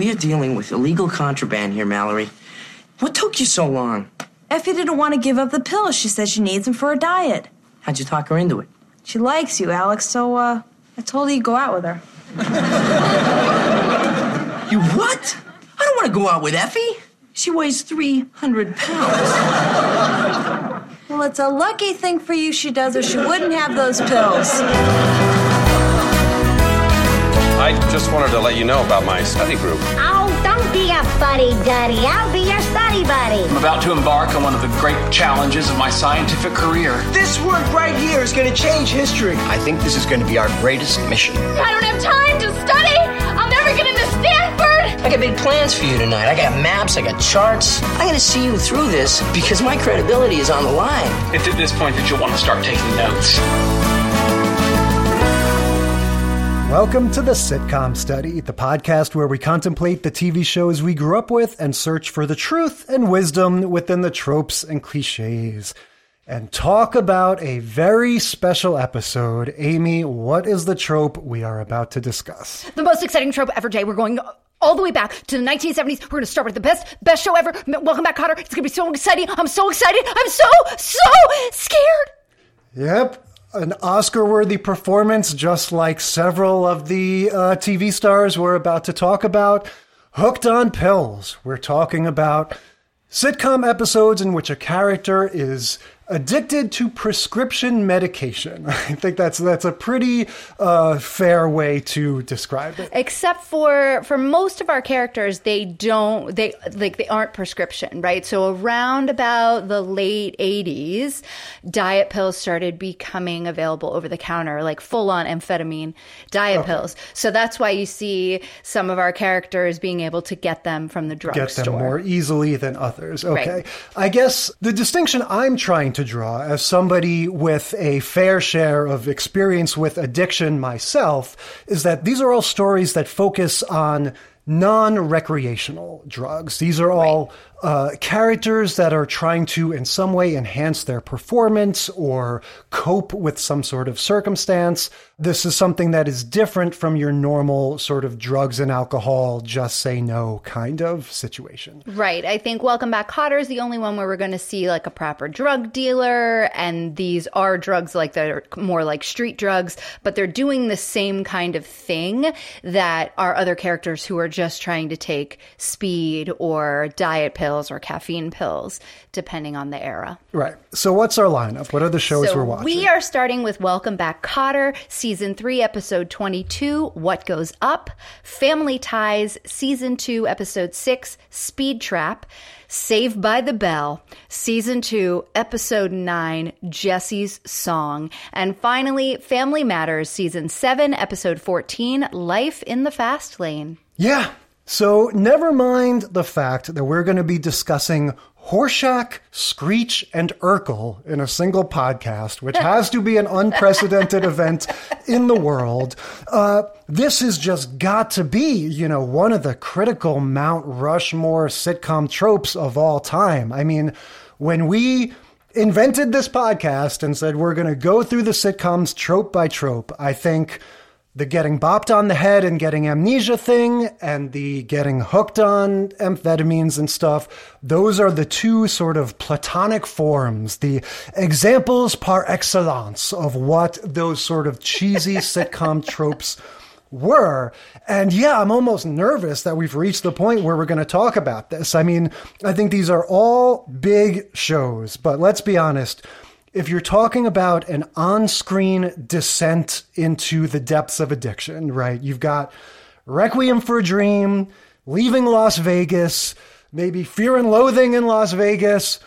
We are dealing with illegal contraband here, Mallory. What took you so long? Effie didn't want to give up the pills. She said she needs them for her diet. How'd you talk her into it? She likes you, Alex, so uh, I told her you'd go out with her. You what? I don't want to go out with Effie. She weighs 300 pounds. Well, it's a lucky thing for you she does, or she wouldn't have those pills. I just wanted to let you know about my study group. Oh, don't be a fuddy duddy. I'll be your study buddy. I'm about to embark on one of the great challenges of my scientific career. This work right here is going to change history. I think this is going to be our greatest mission. I don't have time to study. I'll never get into Stanford. I got big plans for you tonight. I got maps, I got charts. I'm going to see you through this because my credibility is on the line. It's at this point that you'll want to start taking notes. Welcome to the Sitcom Study, the podcast where we contemplate the TV shows we grew up with and search for the truth and wisdom within the tropes and cliches. And talk about a very special episode. Amy, what is the trope we are about to discuss? The most exciting trope ever, Jay. We're going all the way back to the 1970s. We're going to start with the best, best show ever. Welcome back, Kotter. It's going to be so exciting. I'm so excited. I'm so, so scared. Yep, an Oscar worthy performance, just like several of the uh, TV stars we're about to talk about. Hooked on Pills. We're talking about sitcom episodes in which a character is addicted to prescription medication. I think that's that's a pretty uh, fair way to describe it. Except for for most of our characters, they don't they like they aren't prescription, right? So around about the late '80s, diet pills started becoming available over the counter, like full on amphetamine diet pills. So that's why you see some of our characters being able to get them from the Get drugstore. them more easily than others. Okay. Right. I guess the distinction I'm trying to draw as somebody with a fair share of experience with addiction myself is that these are all stories that focus on non recreational drugs. These are all uh, characters that are trying to, in some way, enhance their performance or cope with some sort of circumstance. This is something that is different from your normal sort of drugs and alcohol, just say no kind of situation. Right. I think Welcome Back Kotter is the only one where we're going to see like a proper drug dealer. And these are drugs like that are more like street drugs, but they're doing the same kind of thing that our other characters who are just trying to take speed or diet pills or caffeine pills, depending on the era. Right. So, what's our lineup? What are the shows So we're watching? we are starting with Welcome Back Kotter, season three, episode 22, What Goes Up, Family Ties, season two, episode six, Speed Trap, Saved by the Bell, season two, episode nine, Jessie's Song, and finally, Family Matters, season seven, episode 14, Life in the Fast Lane. Yeah. So never mind the fact that we're going to be discussing Horshack, Screech, and Urkel in a single podcast, which has to be an unprecedented event in the world. Uh, this has just got to be, you know, one of the critical Mount Rushmore sitcom tropes of all time. I mean, when we invented this podcast and said we're going to go through the sitcoms trope by trope, I think the getting bopped on the head and getting amnesia thing and the getting hooked on amphetamines and stuff, those are the two sort of platonic forms, the examples par excellence of what those sort of cheesy sitcom tropes were. And yeah, I'm almost nervous that we've reached the point where we're going to talk about this. I mean, I think these are all big shows, but let's be honest. If you're talking about an on screen descent into the depths of addiction, right? You've got Requiem for a Dream, Leaving Las Vegas, maybe Fear and Loathing in Las Vegas,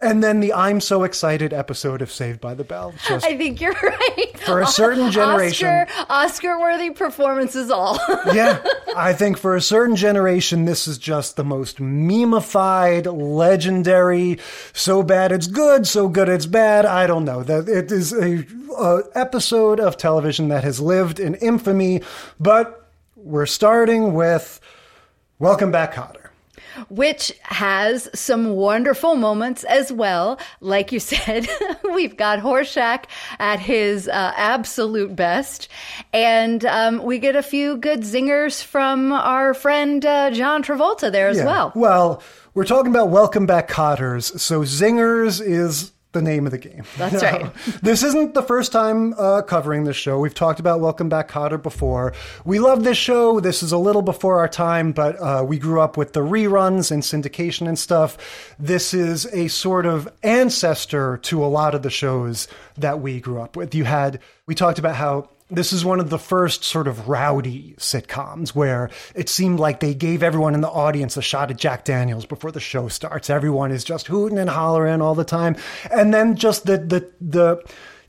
and then the I'm So Excited episode of Saved by the Bell. Just I think you're right. For a certain generation. Oscar, worthy performances all. yeah, I think for a certain generation, this is just the most memeified, legendary, so bad it's good, so good it's bad. I don't know. That it is a, a episode of television that has lived in infamy. But we're starting with Welcome Back, Kotter. Which has some wonderful moments as well. Like you said, we've got Horshack at his uh, absolute best, and um, we get a few good zingers from our friend uh, John Travolta there as Yeah. well. Well, we're talking about Welcome Back Kotters, so Zingers is the name of the game. That's right. This isn't the first time uh, covering this show. We've talked about Welcome Back Kotter before. We love this show. This is a little before our time, but uh, we grew up with the reruns and syndication and stuff. This is a sort of ancestor to a lot of the shows that we grew up with. You had, we talked about how this is one of the first sort of rowdy sitcoms where it seemed like they gave everyone in the audience a shot at Jack Daniels before the show starts. Everyone is just hooting and hollering all the time. And then just the the the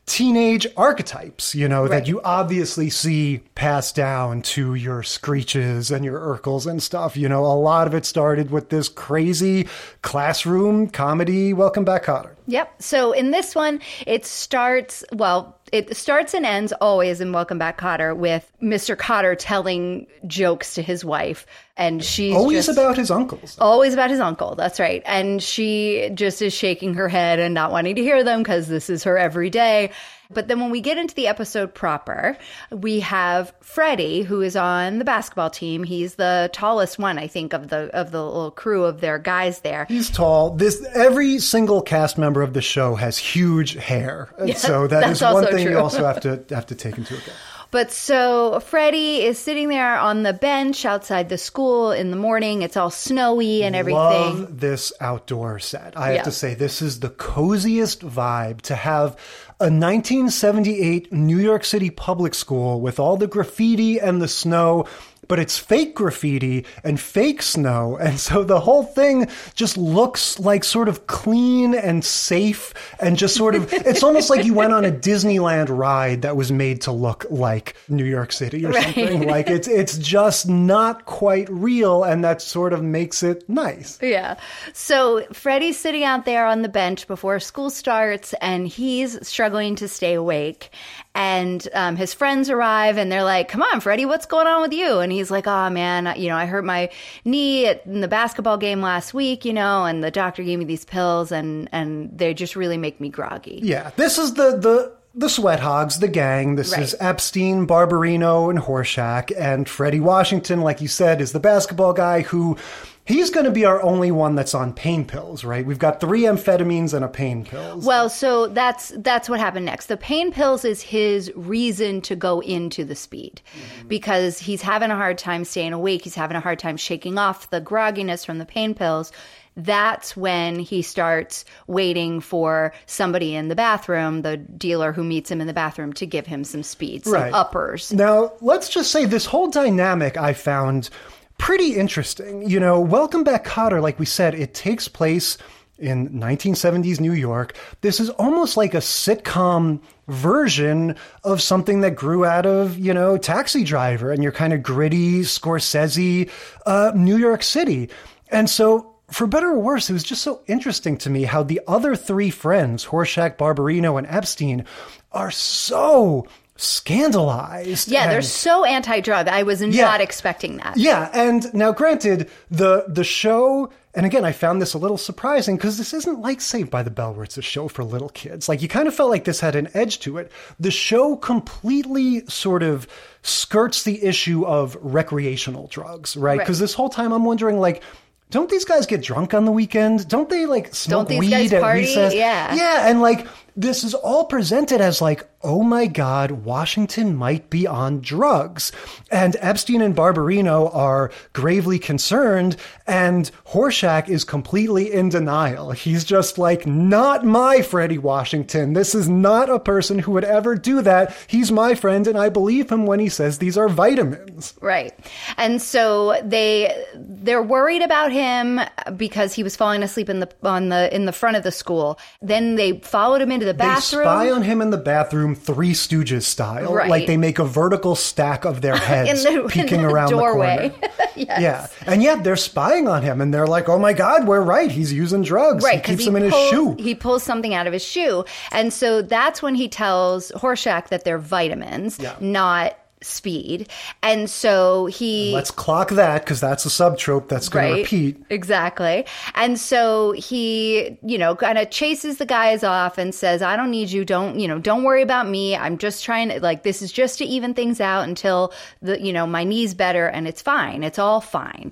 teenage archetypes, you know, Right. that you obviously see passed down to your Screeches and your Urkels and stuff. You know, a lot of it started with this crazy classroom comedy, Welcome Back Kotter. Yep. So in this one, it starts, well, it starts and ends always in Welcome Back Kotter with Mr. Kotter telling jokes to his wife. And she's Always just- about his uncles. Always about his uncle. That's right. And she just is shaking her head and not wanting to hear them because this is her everyday. But then when we get into the episode proper, we have Freddie, who is on the basketball team. He's the tallest one, I think, of the of the little crew of their guys there. He's tall. This every single cast member of the show has huge hair, And so that is one thing you also have to have to take into account. But so Freddie is sitting there on the bench outside the school in the morning. It's all snowy and everything. Love this outdoor set. I Yeah. have to say, this is the coziest vibe to have a 1978 New York City public school with all the graffiti and the snow. But it's fake graffiti and fake snow. And so the whole thing just looks like sort of clean and safe and just sort of, it's almost like you went on a Disneyland ride that was made to look like New York City or something. Like it's, it's just not quite real. And that sort of makes it nice. Yeah. So Freddie's sitting out there on the bench before school starts and he's struggling to stay awake. And um, his friends arrive and they're like, Come on, Freddie, what's going on with you? And he's like, Oh, man, you know, I hurt my knee at, in the basketball game last week, you know, and the doctor gave me these pills and, and they just really make me groggy. Yeah, this is the the the sweat hogs, the gang. This Right. is Epstein, Barbarino, and Horshack, and Freddie Washington, like you said, is the basketball guy who. He's going to be our only one that's on pain pills, right? We've got three amphetamines and a pain pills. Well, so that's that's what happened next. The pain pills is his reason to go into the speed mm-hmm. because he's having a hard time staying awake. He's having a hard time shaking off the grogginess from the pain pills. That's when he starts waiting for somebody in the bathroom, the dealer who meets him in the bathroom, to give him some speed, some Right. uppers. Now, let's just say this whole dynamic I found pretty interesting. You know, Welcome Back Kotter, like we said, it takes place in 1970s New York. This is almost like a sitcom version of something that grew out of, you know, Taxi Driver and your kind of gritty Scorsese uh, New York City. And so for better or worse, it was just so interesting to me how the other three friends, Horshack, Barbarino, and Epstein, are so scandalized. Yeah, they're so anti-drug. I was Yeah. not expecting that. yeah, and now granted, the the show, and again, I found this a little surprising because this isn't like Saved by the Bell, where it's a show for little kids. Like you kind of felt like this had an edge to it. The show completely sort of skirts the issue of recreational drugs, right? Right. Because this whole time I'm wondering, like. Don't these guys get drunk on the weekend? Don't they like smoke weed at recess? Yeah. Yeah, and like this is all presented as like, oh my God, Washington might be on drugs. And Epstein and Barbarino are gravely concerned, and Horshack is completely in denial. He's just like, not my Freddie Washington. This is not a person who would ever do that. He's my friend, and I believe him when he says these are vitamins. Right. And so they they're worried about him because he was falling asleep in the on the in the front of the school. Then they followed him into the They bathroom. spy on him in the bathroom, Three Stooges style. Right. Like they make a vertical stack of their heads in the, peeking in the around doorway. the corner. Yeah. And yet they're spying on him and they're like, oh my God, we're right. He's using drugs. Right, He keeps he, them in his shoe. he pulls something out of his shoe, and so that's when he tells Horshack that they're vitamins, Yeah. not speed. And so he Let's clock that because that's a subtrope that's going to repeat. Exactly. And so he, you know, kind of chases the guys off and says, I don't need you. Don't, you know, don't worry about me. I'm just trying to, like, this is just to even things out until the, you know, my knee's better and it's fine. It's all fine.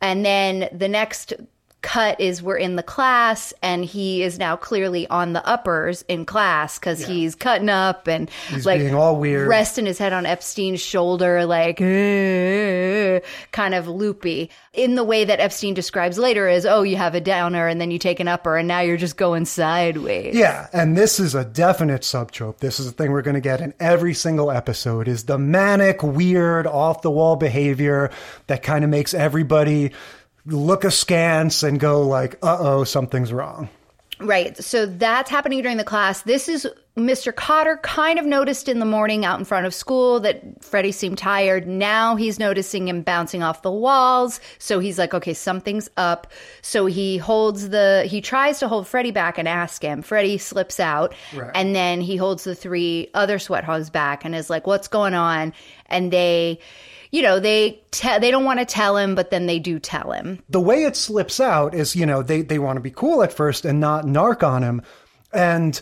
And then the next cut is we're in the class and he is now clearly on the uppers in class because he's cutting up and He's like being all weird. resting his head on Epstein's shoulder, like "Eh," kind of loopy in the way that Epstein describes later as, oh, you have a downer and then you take an upper and now you're just going sideways. Yeah, and this is a definite subtrope. This is a thing we're going to get in every single episode is the manic, weird, off the wall behavior that kind of makes everybody look askance and go like, "Uh-oh, something's wrong." Right. So that's happening during the class. This is Mr. Kotter kind of noticed in the morning out in front of school that Freddie seemed tired. Now he's noticing him bouncing off the walls. So he's like, okay, something's up. So he holds the, he tries to hold Freddie back and ask him. Freddie slips out. Right. And then he holds the three other sweat hogs back and is like, what's going on? And they, you know, they te- they don't want to tell him, but then they do tell him. the way it slips out is, you know, they, they want to be cool at first and not narc on him. And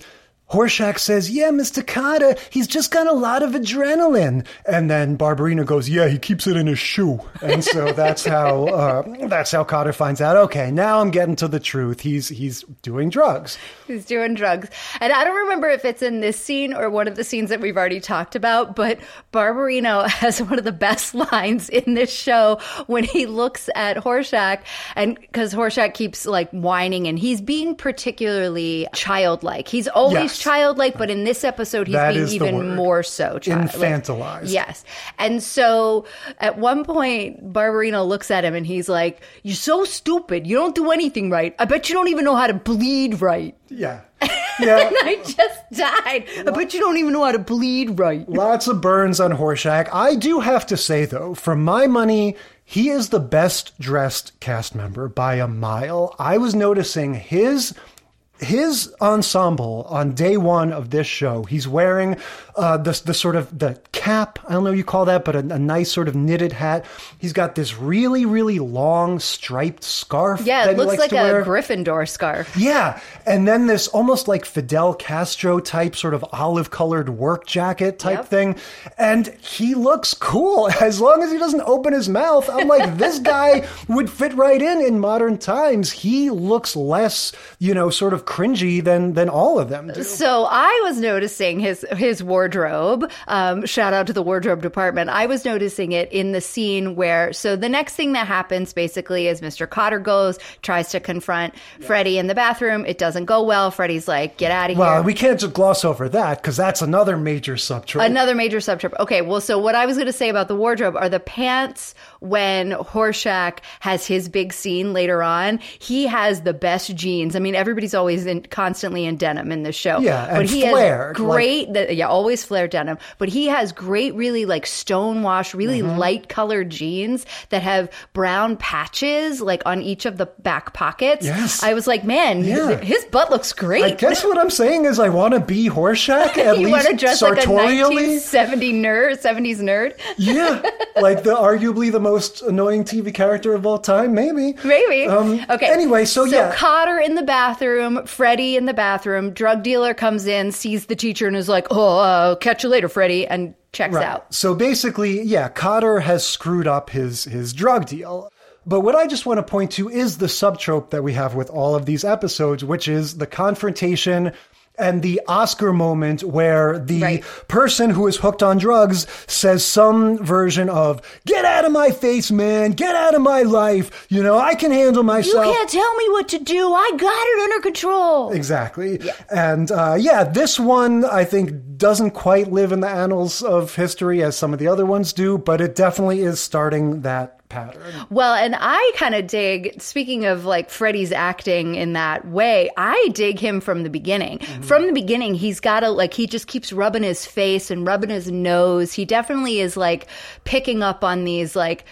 Horshack says, Yeah, Mr. Kotter, he's just got a lot of adrenaline. And then Barbarino goes, Yeah, he keeps it in his shoe. And so that's how uh, that's how Kotter finds out, okay, now I'm getting to the truth. He's he's doing drugs. He's doing drugs. And I don't remember if it's in this scene or one of the scenes that we've already talked about, but Barbarino has one of the best lines in this show when he looks at Horshack and because Horshack keeps like whining and he's being particularly childlike. He's always Yes. Childlike, but in this episode he's That being even more so childlike. Infantilized. Yes. And so at one point, Barbarino looks at him and he's like, You're so stupid. You don't do anything right. I bet you don't even know how to bleed right. Yeah. Yeah. I just died. I bet you don't even know how to bleed right. Lots of burns on Horshack. I do have to say, though, for my money, he is the best dressed cast member by a mile. I was noticing his. His ensemble on day one of this show, he's wearing uh, the the sort of the cap. I don't know what you call that, but a, a nice sort of knitted hat. He's got this really really long striped scarf. Yeah, that it looks like a wear. Gryffindor scarf. Yeah, and then this almost like Fidel Castro type, sort of olive colored work jacket type Yep. thing. And he looks cool as long as he doesn't open his mouth. I'm like, this guy would fit right in in modern times. He looks less, you know, sort of cringy than than all of them do. So I was noticing his his wardrobe. Um, shout out to the wardrobe department. I was noticing it in the scene where. So the next thing that happens basically is Mr. Kotter goes tries to confront Freddie in the bathroom. It doesn't go well. Freddie's like, "Get out of here." Well, we can't just gloss over that because that's another major subtrope. Another major subtrip. Okay, well, so what I was going to say about the wardrobe are the pants when Horshack has his big scene later on. He has the best jeans. I mean, everybody's always in, constantly in denim in this show. Yeah, but he flared, has great, the, yeah, always flared denim. But he has great, really like stonewash, really Mm-hmm. light colored jeans that have brown patches like on each of the back pockets. Yes. I was like, man, Yeah. his butt looks great. I guess what I'm saying is I want to be Horshack at you want least to dress like a sartorially. 1970 nerd, 70s nerd? yeah, like the arguably the most annoying TV character of all time, maybe. Maybe. Um, okay. Anyway, so, yeah, So Kotter in the bathroom, Freddie in the bathroom, drug dealer comes in, sees the teacher, and is like, "Oh, uh, catch you later, Freddie," and checks right. out. So basically, yeah, Kotter has screwed up his his drug deal. But what I just want to point to is the subtrope that we have with all of these episodes, which is the confrontation and the Oscar moment where the Right. person who is hooked on drugs says some version of, Get out of my face, man. Get out of my life. You know, I can handle myself. You can't tell me what to do. I got it under control. Exactly. And uh, yeah, this one I think doesn't quite live in the annals of history as some of the other ones do, but it definitely is starting that pattern. Well, and I kind of dig, speaking of like Freddie's acting in that way, I dig him from the beginning. Mm-hmm. From the beginning, he's got to, like, he just keeps rubbing his face and rubbing his nose. He definitely is like picking up on these, like,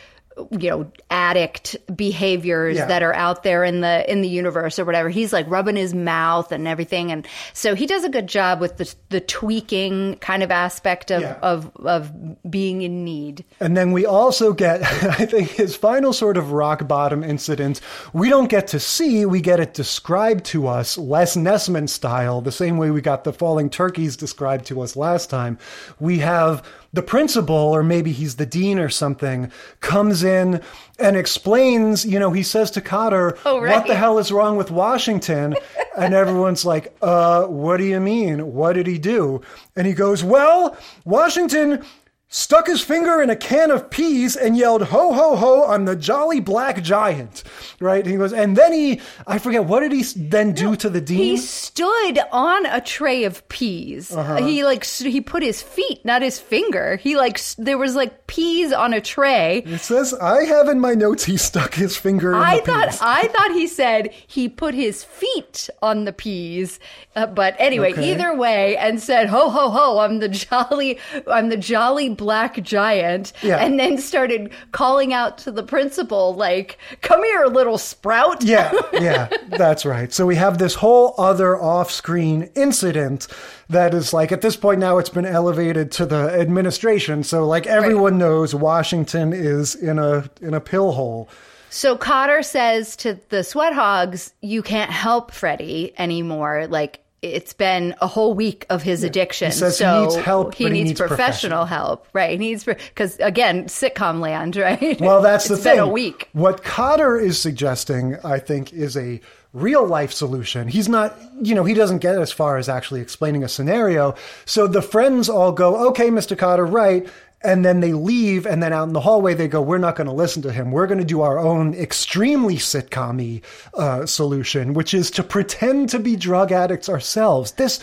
you know addict behaviors Yeah. that are out there in the in the universe or whatever he's like rubbing his mouth and everything and so he does a good job with the the tweaking kind of aspect of Yeah. of of being in need And then we also get, I think, his final sort of rock bottom incident. We don't get to see, we get it described to us, Les Nessman style, the same way we got the falling turkeys described to us last time. We have the principal, or maybe he's the dean or something, comes in and explains, you know, he says to Kotter, Oh, right. what the hell is wrong with Washington? and everyone's like, uh, what do you mean? What did he do? And he goes, well, Washington stuck his finger in a can of peas and yelled, ho, ho, ho, I'm the jolly black giant. Right? He goes, and then he, I forget, what did he then do to the dean? he stood on a tray of peas Uh-huh. he like he put his feet not his finger he like there was like peas on a tray it says, I have in my notes he stuck his finger in I thought peas. I thought he said he put his feet on the peas, uh, but anyway, Okay. either way, and said ho ho ho, I'm the jolly, I'm the jolly black giant, Yeah. and then started calling out to the principal like, "Come here, little sprout." Yeah, yeah, that's right. So we have this whole other off screen incident that is like, at this point now, it's been elevated to the administration. So, like, everyone knows Washington is in a, in a pill hole. So Kotter says to the sweat hogs, "You can't help Freddie anymore." Like. It's been a whole week of his addiction. He says he so needs help, He but he needs, needs professional professional. help, right? He needs because again, sitcom land, right? Well, that's the It's thing. a week. What Kotter is suggesting, I think, is a real life solution. He's not, you know, he doesn't get as far as actually explaining a scenario. So the friends all go, okay, Mr. Kotter, right. And then they leave, and then out in the hallway they go, "We're not going to listen to him. We're going to do our own extremely sitcom-y uh, solution, which is to pretend to be drug addicts ourselves." This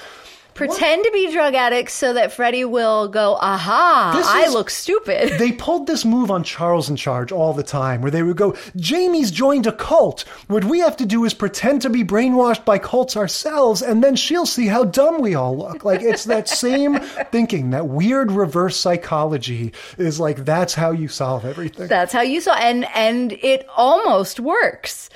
Pretend to be drug addicts so that Freddie will go, aha, I look stupid. They pulled this move on Charles in Charge all the time, where they would go, Jamie's joined a cult. What we have to do is pretend to be brainwashed by cults ourselves, and then she'll see how dumb we all look. Like, it's that same thinking, that weird reverse psychology is like, that's how you solve everything. That's how you solve and and it almost works.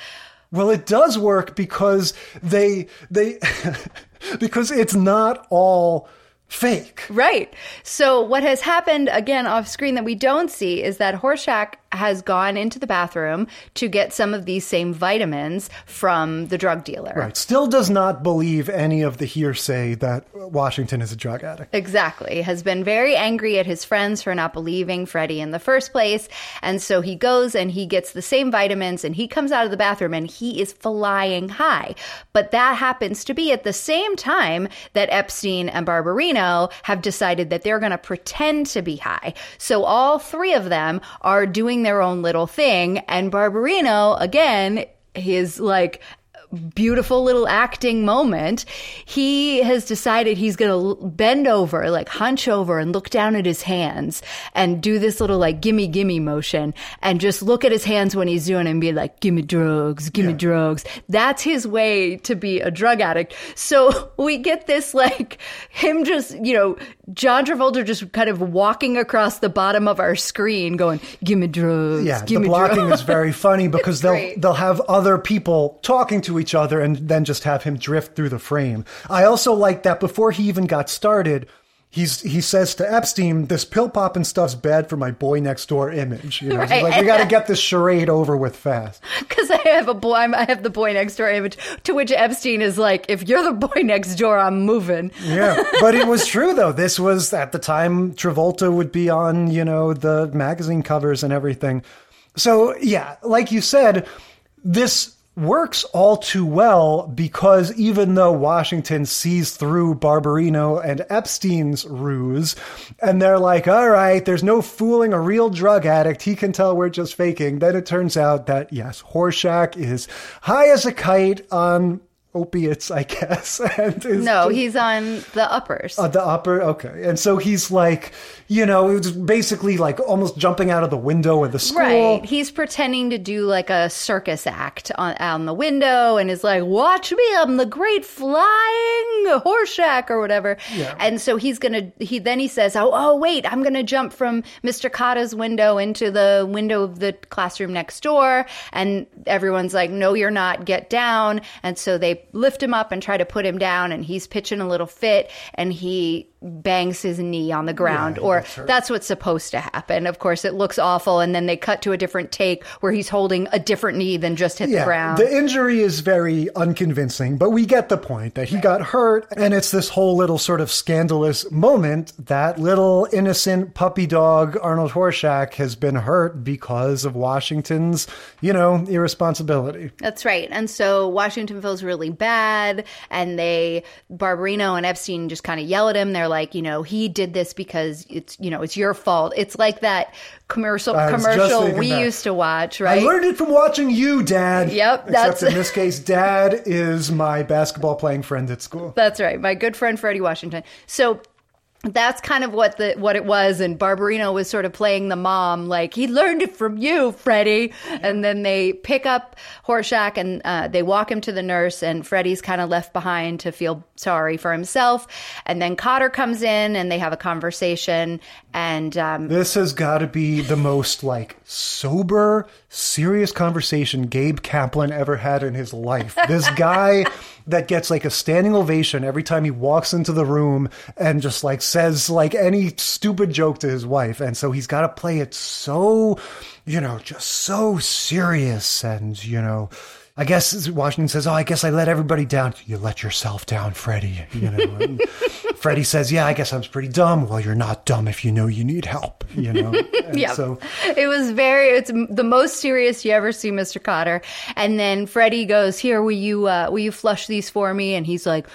Well, it does work because they, they, because it's not all fake. Right. So what has happened again off screen that we don't see is that Horshack has gone into the bathroom to get some of these same vitamins from the drug dealer. Right. Still does not believe any of the hearsay that Washington is a drug addict. Exactly. Has been very angry at his friends for not believing Freddie in the first place. And so he goes and he gets the same vitamins and he comes out of the bathroom and he is flying high. But that happens to be at the same time that Epstein and Barbarino have decided that they're going to pretend to be high. So all three of them are doing their own little thing. And Barbarino, again, his like beautiful little acting moment, he has decided he's going to bend over, like hunch over and look down at his hands and do this little like gimme gimme motion and just look at his hands when he's doing it and be like, gimme drugs, gimme drugs. That's his way to be a drug addict. So we get this like him just, you know, John Travolta just kind of walking across the bottom of our screen going, gimme drugs, Yeah, the blocking drugs. is very funny because they'll they'll have other people talking to each other and then just have him drift through the frame. I also like that before he even got started, he's he says to Epstein, "This pill popping stuff's bad for my boy next door image." You know, He's Right. like we got to get this charade over with fast. Because I have a boy, I have the boy next door image. To which Epstein is like, "If you're the boy next door, I'm moving." Yeah, but it was true though. This was at the time Travolta would be on, you know, the magazine covers and everything. So, yeah, like you said, this works all too well because even though Washington sees through Barbarino and Epstein's ruse, and they're like, all right, there's no fooling a real drug addict. He can tell we're just faking. Then it turns out that, yes, Horshack is high as a kite on opiates, I guess. And No, just- he's on the uppers. uh, the upper, okay. And so he's like, you know, it's basically like almost jumping out of the window of the school. Right. He's pretending to do like a circus act on, on the window and is like, watch me, I'm the great flying Horshack or whatever. Yeah. And so he's going to, he then he says, oh, oh, wait, I'm going to jump from Mr. Kotter's window into the window of the classroom next door. And everyone's like, no, you're not, get down. And so they lift him up and try to put him down and he's pitching a little fit and he bangs his knee on the ground Yeah, or that's that's what's supposed to happen. Of course, it looks awful, and then they cut to a different take where he's holding a different knee than just hit the ground. The injury is very unconvincing, but we get the point that he got hurt, and it's this whole little sort of scandalous moment that little innocent puppy dog Arnold Horshack has been hurt because of Washington's, you know, irresponsibility. That's right. And so Washington feels really bad, and they Barbarino and Epstein just kind of yell at him. They're like, you know, he did this because it's you know it's your fault. It's like that commercial uh, just commercial we that. used to watch, right? I learned it from watching you, Dad. Yep, Except that's- in this case, Dad is my basketball playing friend at school. That's right, my good friend Freddie Washington. So that's kind of what the what it was, and Barbarino was sort of playing the mom, like he learned it from you, Freddie. And then they pick up Horshack and uh, they walk him to the nurse, and Freddie's kind of left behind to feel sorry for himself. And then Kotter comes in, and they have a conversation, and um, This has got to be the most like sober, serious conversation Gabe Kaplan ever had in his life. This guy that gets like a standing ovation every time he walks into the room and just like says like any stupid joke to his wife. And so he's got to play it so, you know, just so serious and, you know, I guess Washington says, "Oh, I guess I let everybody down." You let yourself down, Freddie. You know. Freddie says, "Yeah, I guess I was pretty dumb." Well, you're not dumb if you know you need help. You know. Yeah. So it was very, it's the most serious you ever see, Mr. Kotter. And then Freddie goes, Here, will you, uh, will you flush these for me? And he's like,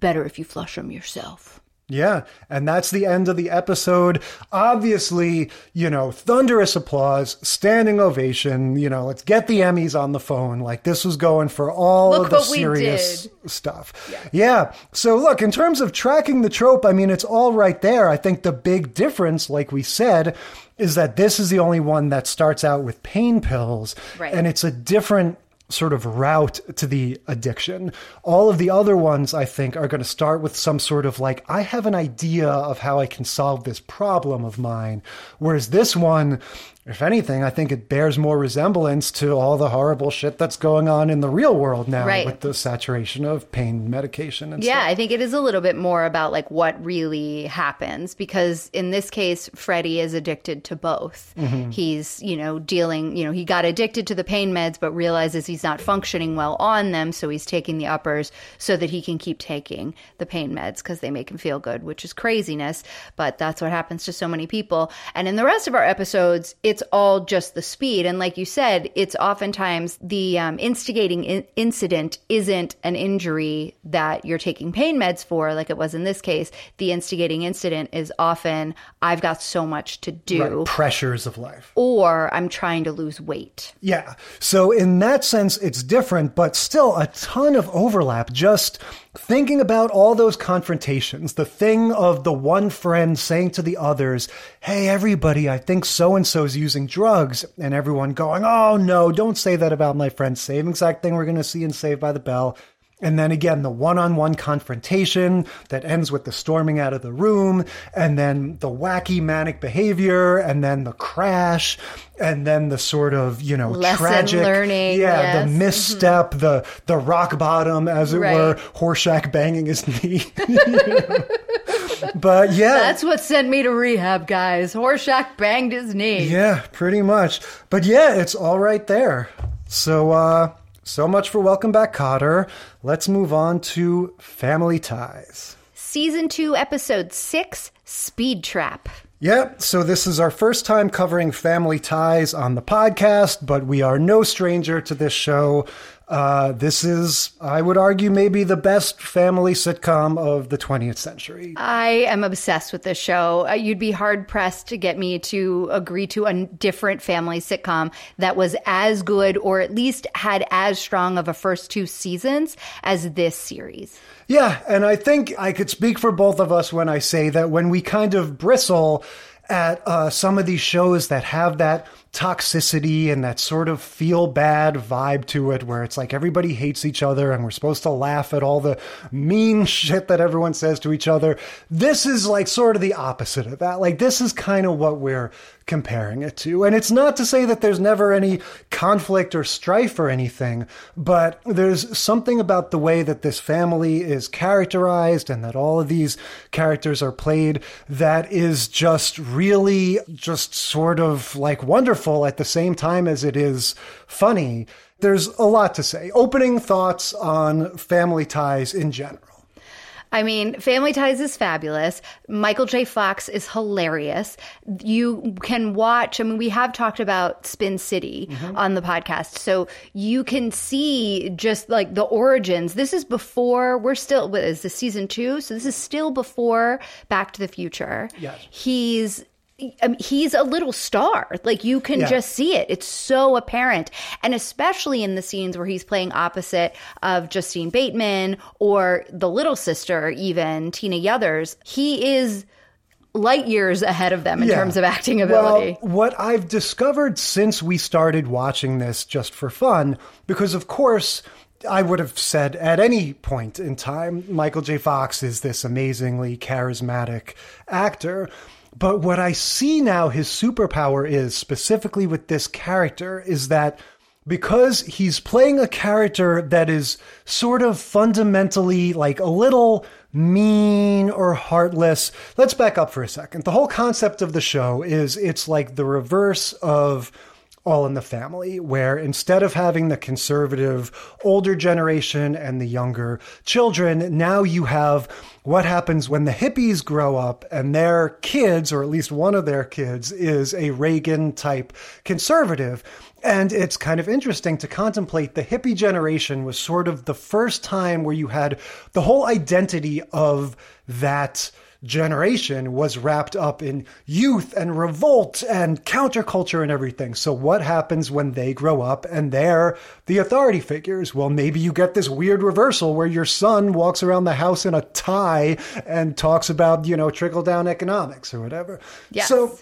Better if you flush them yourself. Yeah, and that's the end of the episode. Obviously, you know, thunderous applause, standing ovation. You know, let's get the Emmys on the phone. Like this was going for all Look of the serious stuff. Yeah. So look, in terms of tracking the trope, I mean, it's all right there. I think the big difference, like we said, is that this is the only one that starts out with pain pills, Right. and it's a different sort of route to the addiction. All of the other ones, I think, are going to start with some sort of like, I have an idea of how I can solve this problem of mine. Whereas this one, if anything, I think it bears more resemblance to all the horrible shit that's going on in the real world now Right. with the saturation of pain medication and Yeah, stuff. I think it is a little bit more about like what really happens because in this case, Freddie is addicted to both. Mm-hmm. He's, you know, dealing, you know, he got addicted to the pain meds, but realizes he's not functioning well on them. So he's taking the uppers so that he can keep taking the pain meds because they make him feel good, which is craziness. But that's what happens to so many people. And in the rest of our episodes, it's all just the speed. And like you said, it's oftentimes the um, instigating in- incident isn't an injury that you're taking pain meds for, like it was in this case. The instigating incident is often, I've got so much to do, Right, pressures of life. or I'm trying to lose weight. Yeah. So in that sense, it's different, but still a ton of overlap. Just thinking about all those confrontations, the thing of the one friend saying to the others, Hey, everybody, I think so and so's using drugs. And everyone going, Oh, no, don't say that about my friend. Same exact thing we're going to see in Saved by the Bell. And then again, the one on one confrontation that ends with the storming out of the room, and then the wacky manic behavior, and then the crash, and then the sort of, you know, Lesson tragic. learning, Yeah, yes. the misstep, the, the rock bottom, as it Right. were, Horshack banging his knee. but yeah. That's what sent me to rehab, guys. Horshack banged his knee. Yeah, pretty much. But yeah, it's all right there. So, uh, so much for Welcome Back, Kotter. Let's move on to Family Ties. Season 2, Episode 6 Speed Trap. Yep, so this is our first time covering family ties on the podcast, but we are no stranger to this show. Uh, this is, I would argue, maybe the best family sitcom of the 20th century. I am obsessed with this show. Uh, you'd be hard pressed to get me to agree to a different family sitcom that was as good or at least had as strong of a first two seasons as this series. Yeah, and I think I could speak for both of us when I say that when we kind of bristle at uh, some of these shows that have that toxicity and that sort of feel bad vibe to it where it's like everybody hates each other and we're supposed to laugh at all the mean shit that everyone says to each other. This is like sort of the opposite of that. Like this is kind of what we're comparing it to. And it's not to say that there's never any conflict or strife or anything, but there's something about the way that this family is characterized and that all of these characters are played that is just really just sort of like wonderful at the same time as it is funny. There's a lot to say. Opening thoughts on family ties in general. I mean, Family Ties is fabulous. Michael J. Fox is hilarious. You can watch, I mean, we have talked about Spin City mm-hmm. on the podcast. So you can see just like the origins. This is before, we're still, what is this season two? So this is still before Back to the Future. Yes. He's He's a little star. Like you can yeah. just see it. It's so apparent. And especially in the scenes where he's playing opposite of Justine Bateman or the little sister, even Tina Yothers, he is light years ahead of them in yeah. terms of acting ability. Well, what I've discovered since we started watching this just for fun, because of course, I would have said at any point in time, Michael J. Fox is this amazingly charismatic actor. But what I see now his superpower is, specifically with this character, is that because he's playing a character that is sort of fundamentally like a little mean or heartless. Let's back up for a second. The whole concept of the show is it's like the reverse of all in the Family, where instead of having the conservative older generation and the younger children, now you have what happens when the hippies grow up and their kids, or at least one of their kids, is a Reagan type conservative. And it's kind of interesting to contemplate the hippie generation was sort of the first time where you had the whole identity of that generation was wrapped up in youth and revolt and counterculture and everything. So what happens when they grow up and they're the authority figures? Well, maybe you get this weird reversal where your son walks around the house in a tie and talks about, you know, trickle down economics or whatever. Yes. So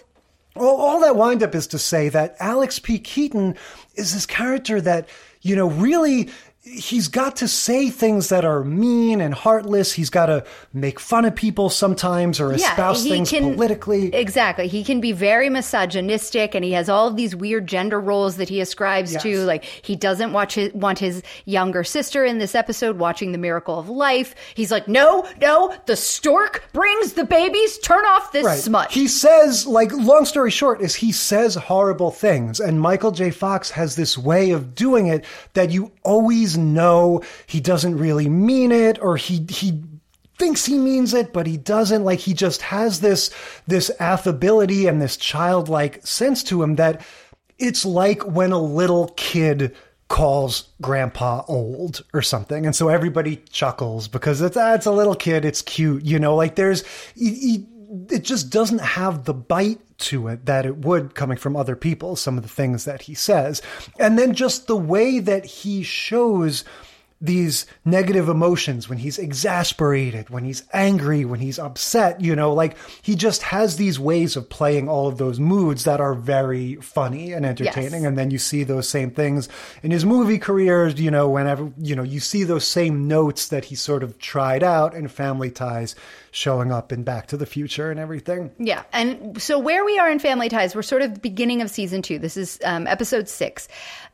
all, all that wind up is to say that Alex P. Keaton is this character that, you know, really he's got to say things that are mean and heartless. He's got to make fun of people sometimes or espouse yeah, things can, politically. Exactly. He can be very misogynistic and he has all of these weird gender roles that he ascribes yes. to. Like he doesn't watch his, want his younger sister in this episode watching The Miracle of Life. He's like, no, no, the stork brings the babies. Turn off this right. smut. He says, like, long story short is he says horrible things. And Michael J. Fox has this way of doing it that you always know he doesn't really mean it or he he thinks he means it but he doesn't. Like he just has this this affability and this childlike sense to him that it's like when a little kid calls grandpa old or something. And so everybody chuckles because it's ah, it's a little kid. It's cute. You know like there's he, he, it just doesn't have the bite to it that it would coming from other people, some of the things that he says. And then just the way that he shows these negative emotions when he's exasperated, when he's angry, when he's upset, you know, like he just has these ways of playing all of those moods that are very funny and entertaining. Yes. And then you see those same things in his movie careers, you know, whenever, you know, you see those same notes that he sort of tried out in Family Ties showing up in Back to the Future and everything. Yeah. And so where we are in Family Ties, we're sort of the beginning of season two. This is um, episode six.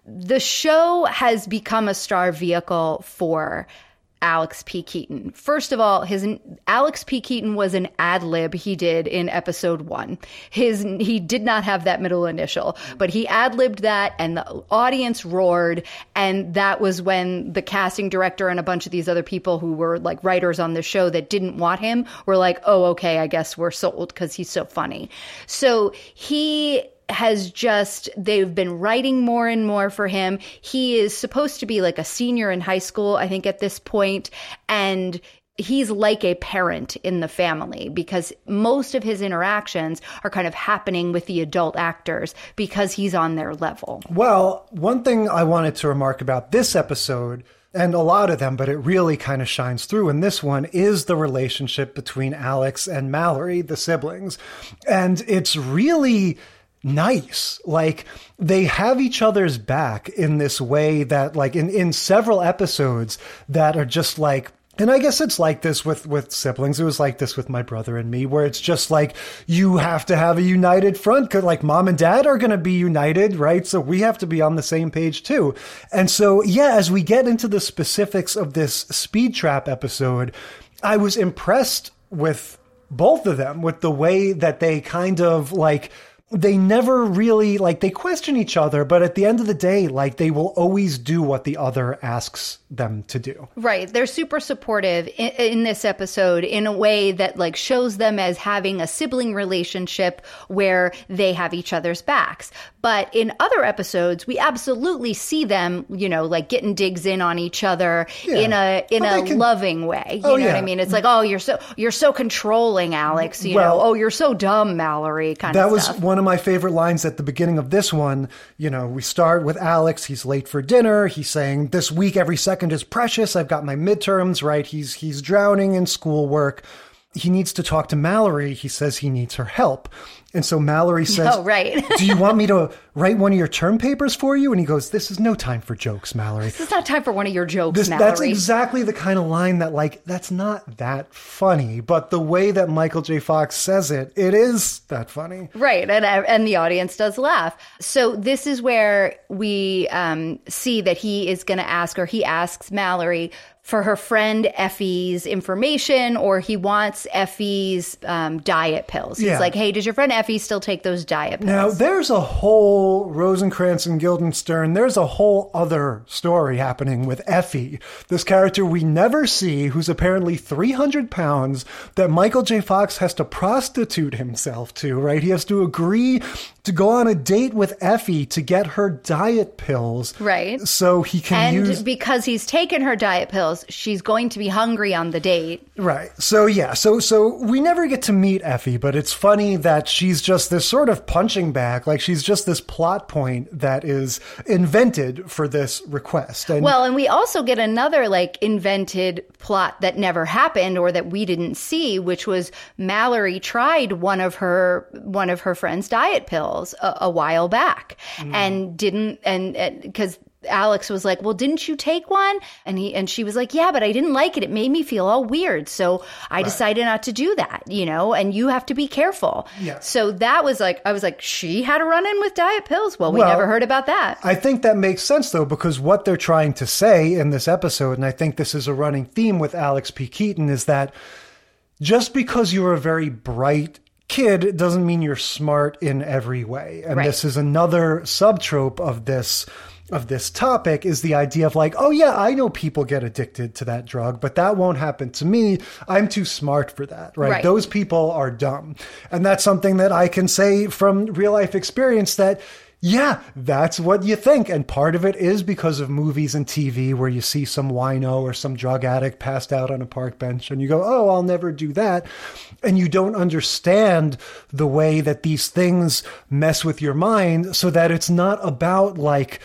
The show has become a star vehicle for Alex P. Keaton. First of all, his Alex P. Keaton was an ad lib he did in episode one. His he did not have that middle initial, but he ad libbed that, and the audience roared. And that was when the casting director and a bunch of these other people who were like writers on the show that didn't want him were like, "Oh, okay, I guess we're sold because he's so funny." So he has just, they've been writing more and more for him. He is supposed to be like a senior in high school, I think, at this point, And he's like a parent in the family because most of his interactions are kind of happening with the adult actors because he's on their level. Well, one thing I wanted to remark about this episode and a lot of them, but it really kind of shines through in this one is the relationship between Alex and Mallory, the siblings. And it's really nice. Like they have each other's back in this way that like in, in several episodes that are just like and I guess it's like this with, with siblings. It was like this with my brother and me, where it's just like you have to have a united front. Cause like mom and dad are going to be united, right? So we have to be on the same page too. And so, yeah, as we get into the specifics of this speed trap episode, I was impressed with both of them, with the way that they kind of like, they never really like they question each other but at the end of the day like they will always do what the other asks them to do. Right. They're super supportive in, in, this episode in a way that like shows them as having a sibling relationship where they have each other's backs. But in other episodes we absolutely see them you know like getting digs in on each other yeah. in a in a can... loving way. You oh, know yeah. what i mean? It's like oh you're so you're so controlling alex you well, know? Oh you're so dumb mallory kind of that was one of my favorite lines at the beginning of this one. You know, we start with Alex. He's late for dinner. He's saying, "This week, every second is precious. I've got my midterms." Right? He's he's drowning in schoolwork. He needs to talk to Mallory. He says he needs her help. And so Mallory says, Oh, right. Do you want me to write one of your term papers for you? And he goes, This is no time for jokes, Mallory. This is not time for one of your jokes, this, Mallory. That's exactly the kind of line that, like, that's not that funny. But the way that Michael J. Fox says it, it is that funny. Right. And, and the audience does laugh. So this is where we um, see that he is going to ask, or he asks Mallory, for her friend Effie's information, or he wants Effie's um, diet pills. He's yeah. like, "Hey, does your friend Effie still take those diet pills?" Now, there's a whole Rosencrantz and Guildenstern. There's a whole other story happening with Effie, this character we never see, who's apparently 300 pounds, that Michael J. Fox has to prostitute himself to. Right? He has to agree to go on a date with Effie to get her diet pills. Right. So he can and use because he's taken her diet pills, she's going to be hungry on the date. Right. So yeah, so so we never get to meet Effie, but it's funny that she's just this sort of punching bag, like she's just this plot point that is invented for this request. And well, and we also get another like invented plot that never happened or that we didn't see, which was Mallory tried one of her one of her friend's diet pills pills a, a while back mm. and didn't, and because Alex was like, "Well, didn't you take one?" And he and she was like, "Yeah, but I didn't like it. It made me feel all weird. So I right. decided not to do that, you know, and you have to be careful." Yeah. So that was like I was like, "She had a run-in with diet pills." Well, we well, never heard about that. I think that makes sense though because what they're trying to say in this episode and I think this is a running theme with Alex P. Keaton is that just because you're a very bright kid doesn't mean you're smart in every way. And right. this is another subtrope of this of this topic is the idea of like, oh yeah, I know people get addicted to that drug, but that won't happen to me. I'm too smart for that, right? right? Those people are dumb. And that's something that I can say from real life experience that yeah, that's what you think. And part of it is because of movies and TV where you see some wino or some drug addict passed out on a park bench and you go, oh, I'll never do that. And you don't understand the way that these things mess with your mind so that it's not about like,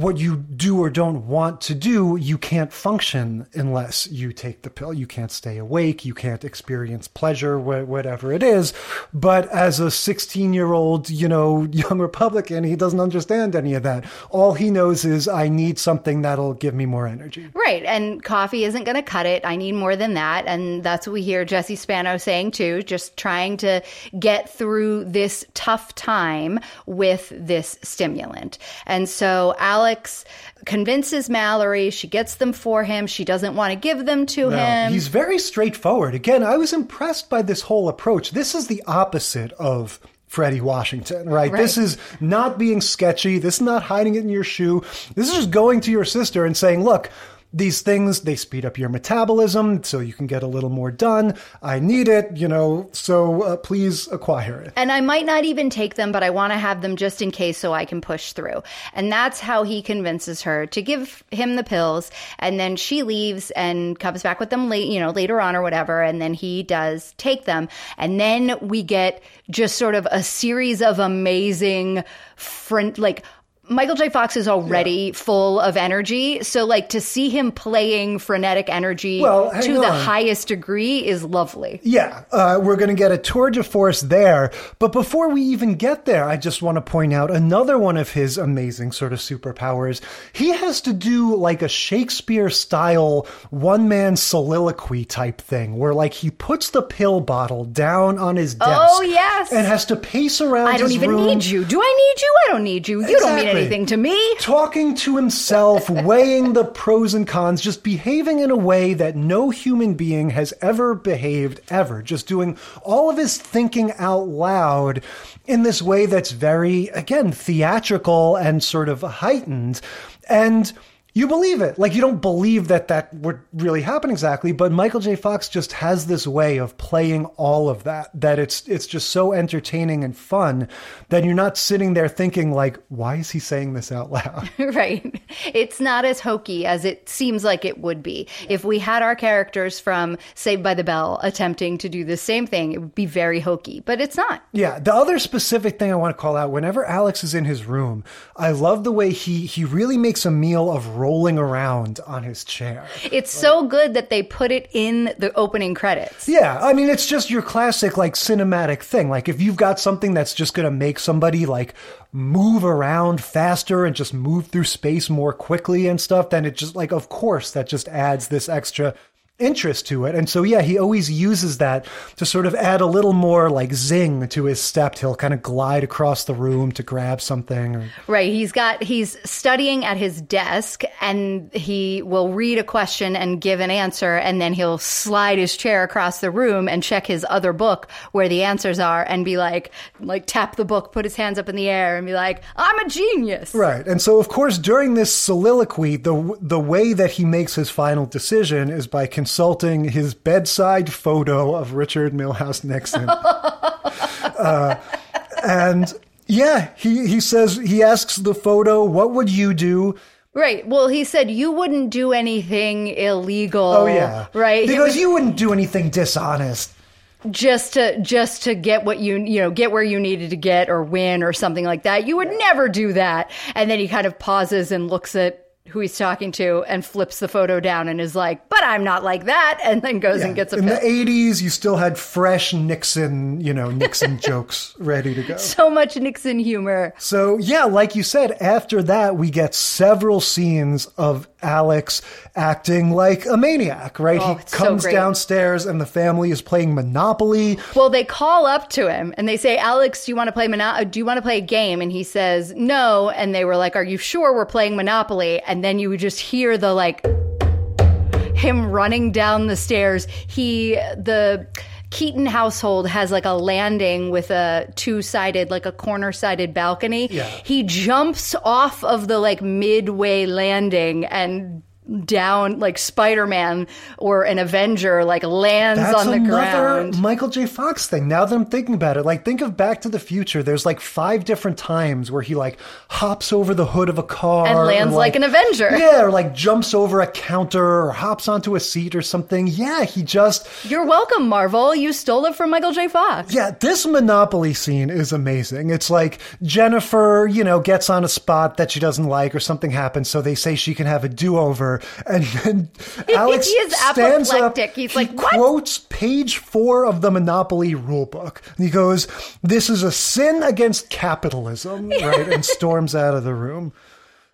what you do or don't want to do, you can't function unless you take the pill. You can't stay awake. You can't experience pleasure, whatever it is. But as a 16 year old, you know, young Republican, he doesn't understand any of that. All he knows is I need something that'll give me more energy. Right. And coffee isn't going to cut it. I need more than that. And that's what we hear Jessie Spano saying too, just trying to get through this tough time with this stimulant. And so Alex Alex convinces Mallory. She gets them for him. She doesn't want to give them to no, him. He's very straightforward. Again, I was impressed by this whole approach. This is the opposite of Freddie Washington, right? right? This is not being sketchy. This is not hiding it in your shoe. This is just going to your sister and saying, look, these things, they speed up your metabolism so you can get a little more done. I need it, you know, so uh, please acquire it. And I might not even take them, but I want to have them just in case so I can push through. And that's how he convinces her to give him the pills. And then she leaves and comes back with them late, you know, later on or whatever. And then he does take them. And then we get just sort of a series of amazing friend, like, Michael J. Fox is already full of energy. So, like, to see him playing frenetic energy Well, to the highest degree is lovely. Yeah, uh, we're going to get a tour de force there. But before we even get there, I just want to point out another one of his amazing sort of superpowers. He has to do like a Shakespeare style one man soliloquy type thing where like he puts the pill bottle down on his desk. Oh, yes. And has to pace around I don't even room. need you. Do I need you? I don't need you. You don't need Exactly. Anything to me. Talking to himself, weighing the pros and cons, just behaving in a way that no human being has ever behaved ever. Just doing all of his thinking out loud in this way that's very, again, theatrical and sort of heightened. And you believe it. Like you don't believe that that would really happen exactly, but Michael J. Fox just has this way of playing all of that that it's it's just so entertaining and fun that you're not sitting there thinking like, why is he saying this out loud? right. It's not as hokey as it seems like it would be. If we had our characters from Saved by the Bell attempting to do the same thing, it would be very hokey, but it's not. Yeah, the other specific thing I want to call out, whenever Alex is in his room, I love the way he he really makes a meal of rolling around on his chair. It's so good that they put it in the opening credits. Yeah, I mean, it's just your classic, like, cinematic thing. Like, if you've got something that's just going to make somebody, like, move around faster and just move through space more quickly and stuff, then it just, like, of course, that just adds this extra interest to it. And so, yeah, he always uses that to sort of add a little more, like, zing to his step. He'll kind of glide across the room to grab something. Or, Right. He's got, he's studying at his desk and he will read a question and give an answer and then he'll slide his chair across the room and check his other book where the answers are and be like, like tap the book, put his hands up in the air and be like, I'm a genius. Right. And so, of course, during this soliloquy, the the way that he makes his final decision is by consulting his bedside photo of Richard Milhous Nixon. uh, and yeah, he, he says, he asks the photo, what would you do? Right. Well, he said you wouldn't do anything illegal. Oh, yeah. Right. Because was- you wouldn't do anything dishonest. just to just to get what you you know get where you needed to get or win or something like that you would never do that and then he kind of pauses and looks at who he's talking to and flips the photo down and is like but i'm not like that and then goes and gets a In pill. the 80s, you still had fresh Nixon, you know, Nixon jokes ready to go. so much nixon humor So, yeah, like you said, after that, we get several scenes of Alex acting like a maniac, right? Oh, he it's so comes downstairs and the family is playing Monopoly. well they call up to him and they say alex do you want to play Mono- uh, do you want to play a game and he says no and they were like are you sure we're playing monopoly and then you would just hear the like him running down the stairs. He the Keaton household has like a landing with a two-sided like a corner-sided balcony. Yeah. He jumps off of the like midway landing and down like Spider-Man or an Avenger like lands That's on the another ground. Michael J. Fox thing. Now that I'm thinking about it, like think of Back to the Future. There's like five different times where he like hops over the hood of a car And lands or, like an Avenger. Yeah, or like jumps over a counter or hops onto a seat or something. Yeah, he just You're welcome, Marvel. You stole it from Michael J. Fox. Yeah, this Monopoly scene is amazing. It's like Jennifer, you know, gets on a spot that she doesn't like or something happens, so they say she can have a do-over. And then Alex He is stands up. apoplectic. He's he like, "What?" quotes page four of the Monopoly rulebook. And he goes, This is a sin against capitalism, right? And storms out of the room.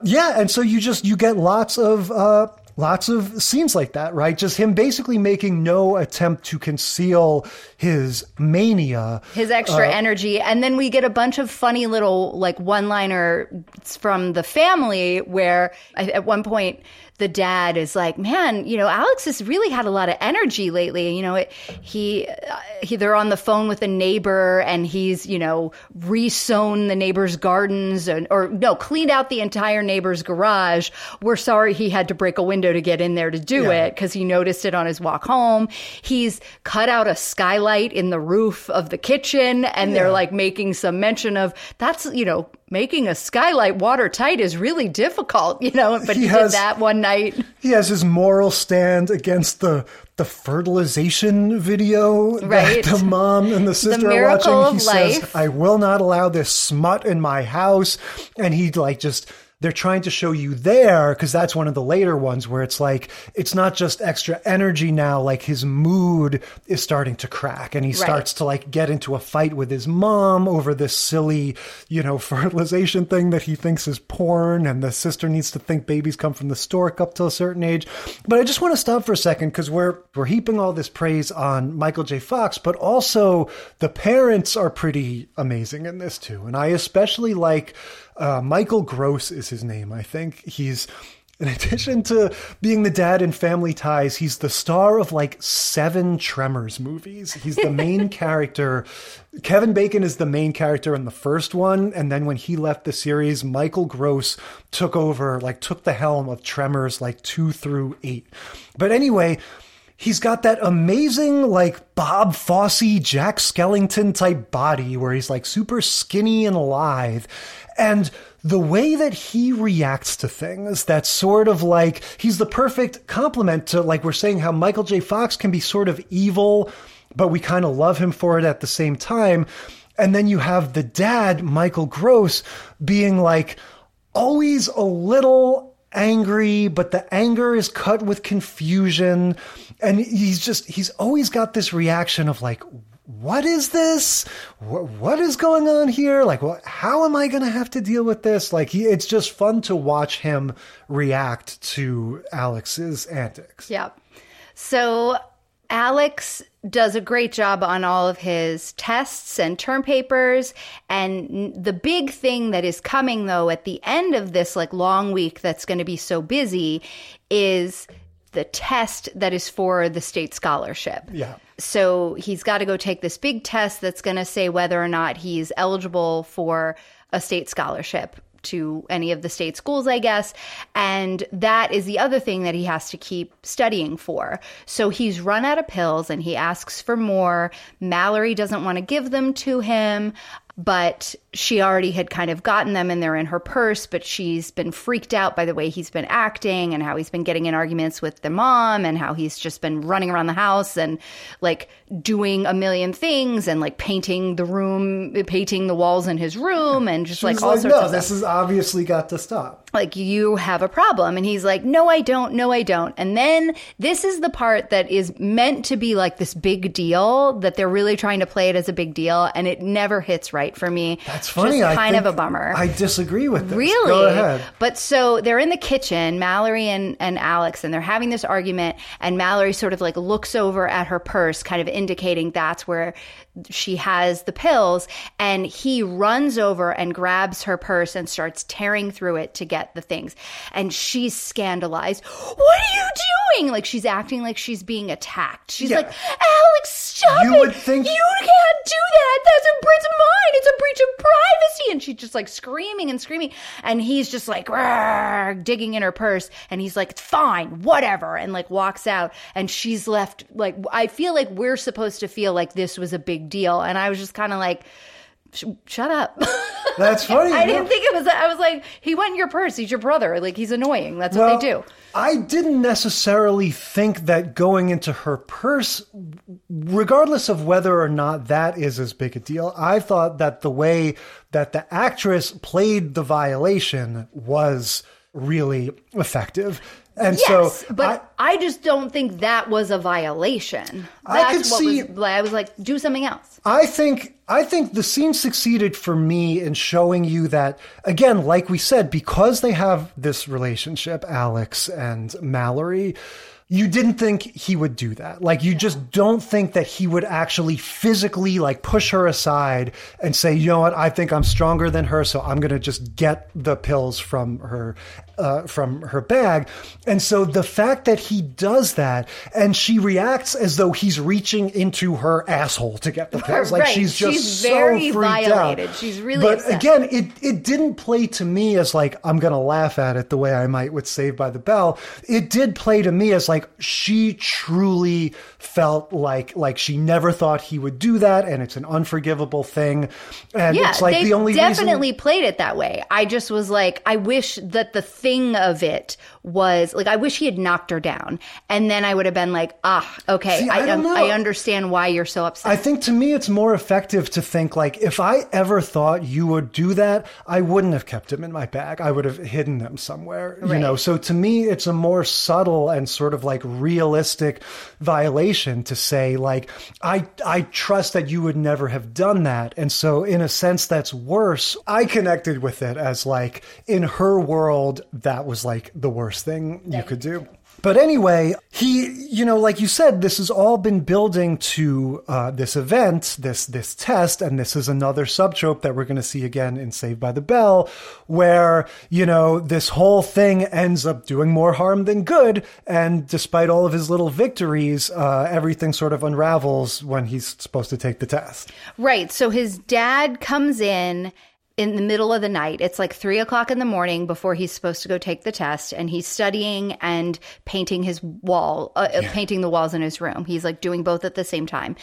Yeah, and so you just you get lots of uh lots of scenes like that, right? Just him basically making no attempt to conceal his mania. his extra Uh, energy and then we get a bunch of funny little like one liner from the family where at one point the dad is like man you know alex has really had a lot of energy lately you know it, he, uh, he they're on the phone with a neighbor and he's you know resown the neighbor's gardens and, or no cleaned out the entire neighbor's garage we're sorry he had to break a window to get in there to do Yeah. it because he noticed it on his walk home. He's cut out a skylight in the roof of the kitchen and they're like making some mention of that's, you know, making a skylight watertight is really difficult, you know, but He he, has- did that one night. He has his moral stand against the the fertilization video Right. that the mom and the sister are watching. He says, life. "I will not allow this smut in my house," and he like just. They're trying to show you there because that's one of the later ones where it's like it's not just extra energy now. Like his mood is starting to crack, and he starts to like get into a fight with his mom over this silly, you know, fertilization thing that he thinks is porn, and the sister needs to think babies come from the stork up to a certain age. But I just want to stop for a second because we're we're heaping all this praise on Michael J. Fox, but also the parents are pretty amazing in this too, and I especially like uh, Michael Gross is his name. I think he's. In addition to being the dad in Family Ties, he's the star of like seven Tremors movies. He's the main character. Kevin Bacon is the main character in the first one. And then when he left the series, Michael Gross took over, like took the helm of Tremors like two through eight. But anyway, He's got that amazing, like Bob Fosse, Jack Skellington type body where he's like super skinny and lithe. And the way that he reacts to things, that's sort of like he's the perfect complement to, like, we're saying how Michael J. Fox can be sort of evil, but we kind of love him for it at the same time. And then you have the dad, Michael Gross, being like always a little angry, but the anger is cut with confusion. And he's just, he's always got this reaction of like, what is this? What, what is going on here? Like, what, how am I going to have to deal with this? Like, he, it's just fun to watch him react to Alex's antics. Yep. So Alex does a great job on all of his tests and term papers. And the big thing that is coming though at the end of this like long week that's going to be so busy is the test that is for the state scholarship. Yeah. So he's got to go take this big test that's going to say whether or not he's eligible for a state scholarship to any of the state schools, I guess. And that is the other thing that he has to keep studying for. So he's run out of pills and he asks for more. Mallory doesn't want to give them to him. But she already had kind of gotten them and they're in her purse, but she's been freaked out by the way he's been acting and how he's been getting in arguments with the mom and how he's just been running around the house and like doing a million things and like painting the room, painting the walls in his room and just like She's all like, sorts no, of this stuff. has obviously got to stop. like you have a problem. And he's like no i don't. No i don't. And then this is the part that is meant to be like this big deal that they're really trying to play it as a big deal and it never hits right for me. That's funny. Just I kind of a bummer I disagree with this. Really? Go ahead. But so they're in the kitchen, Mallory and, and Alex, and they're having this argument. And Mallory sort of like looks over at her purse, kind of indicating that's where she has the pills. And he runs over and grabs her purse and starts tearing through it to get the things. And she's scandalized. What are you doing? Like she's acting like she's being attacked. She's Yeah. like, Alex, stop You it. would think- you can't do that. That's a breach of mine. It's a breach of privacy. And she's just like screaming and screaming. And he's just like digging in her purse. And he's like, It's fine, whatever. And like walks out. And she's left like, I feel like we're supposed to feel like this was a big deal. And I was just kind of like, shut up. That's funny. I No. didn't think it was, I was like, he went in your purse. He's your brother. Like, he's annoying. That's Well, what they do. I didn't necessarily think that going into her purse, regardless of whether or not that is as big a deal, I thought that the way that the actress played the violation was really effective. And Yes, so but I, just don't think that was a violation. I could what see- was, I was like, do something else. I think I think the scene succeeded for me in showing you that again, like we said, because they have this relationship, Alex and Mallory, you didn't think he would do that. Like you just don't think that he would actually physically like push her aside and say, "You know what? I think I'm stronger than her, so I'm going to just get the pills from her." Uh, from her bag. And so the fact that he does that and she reacts as though he's reaching into her asshole to get the pills. Like Right. she's just She's so very freaked violated. out. She's really But upset. again, it, it didn't play to me as like, I'm going to laugh at it the way I might with Saved by the Bell. It did play to me as like, she truly felt like, like she never thought he would do that. And it's an unforgivable thing. And Yeah, it's like the only definitely reason. played it that way. I just was like, I wish that the thing of it was like, I wish he had knocked her down, and then I would have been like, ah, okay, See, I I, don't know. I understand why you're so upset. I think to me it's more effective to think like if I ever thought you would do that, I wouldn't have kept them in my bag. I would have hidden them somewhere, you know. So to me it's a more subtle and sort of like realistic violation to say like I I trust that you would never have done that. And so in a sense that's worse. I connected with it as like in her world that was like the worst thing you could do. But anyway, he, you know, like you said, this has all been building to uh, this event, this this test, and this is another subtrope that we're going to see again in Saved by the Bell, where you know this whole thing ends up doing more harm than good, and despite all of his little victories, uh, everything sort of unravels when he's supposed to take the test. Right. So his dad comes in in the middle of the night. It's like three o'clock in the morning before he's supposed to go take the test, and he's studying and painting his wall, uh, uh, painting the walls in his room. He's like doing both at the same time.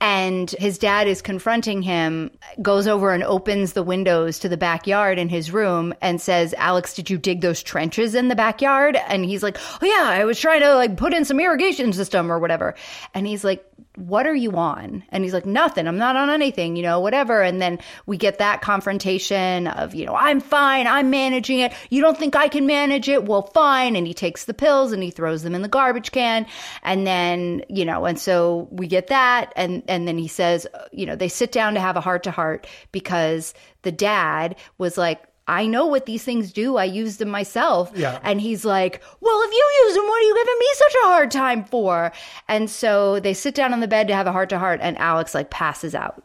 And his dad is confronting him, goes over and opens the windows to the backyard in his room and says, Alex, did you dig those trenches in the backyard? And he's like, Oh, yeah, I was trying to like put in some irrigation system or whatever. And he's like, what are you on? And he's like, nothing. I'm not on anything, you know, whatever. And then we get that confrontation of, you know, I'm fine. I'm managing it. You don't think I can manage it? Well, fine. And he takes the pills and he throws them in the garbage can. And then, you know, and so we get that. And, and then he says, you know, they sit down to have a heart to heart because the dad was like, I know what these things do. I use them myself. Yeah. And he's like, Well, if you use them, what are you giving me such a hard time for? And so they sit down on the bed to have a heart to heart, and Alex like passes out.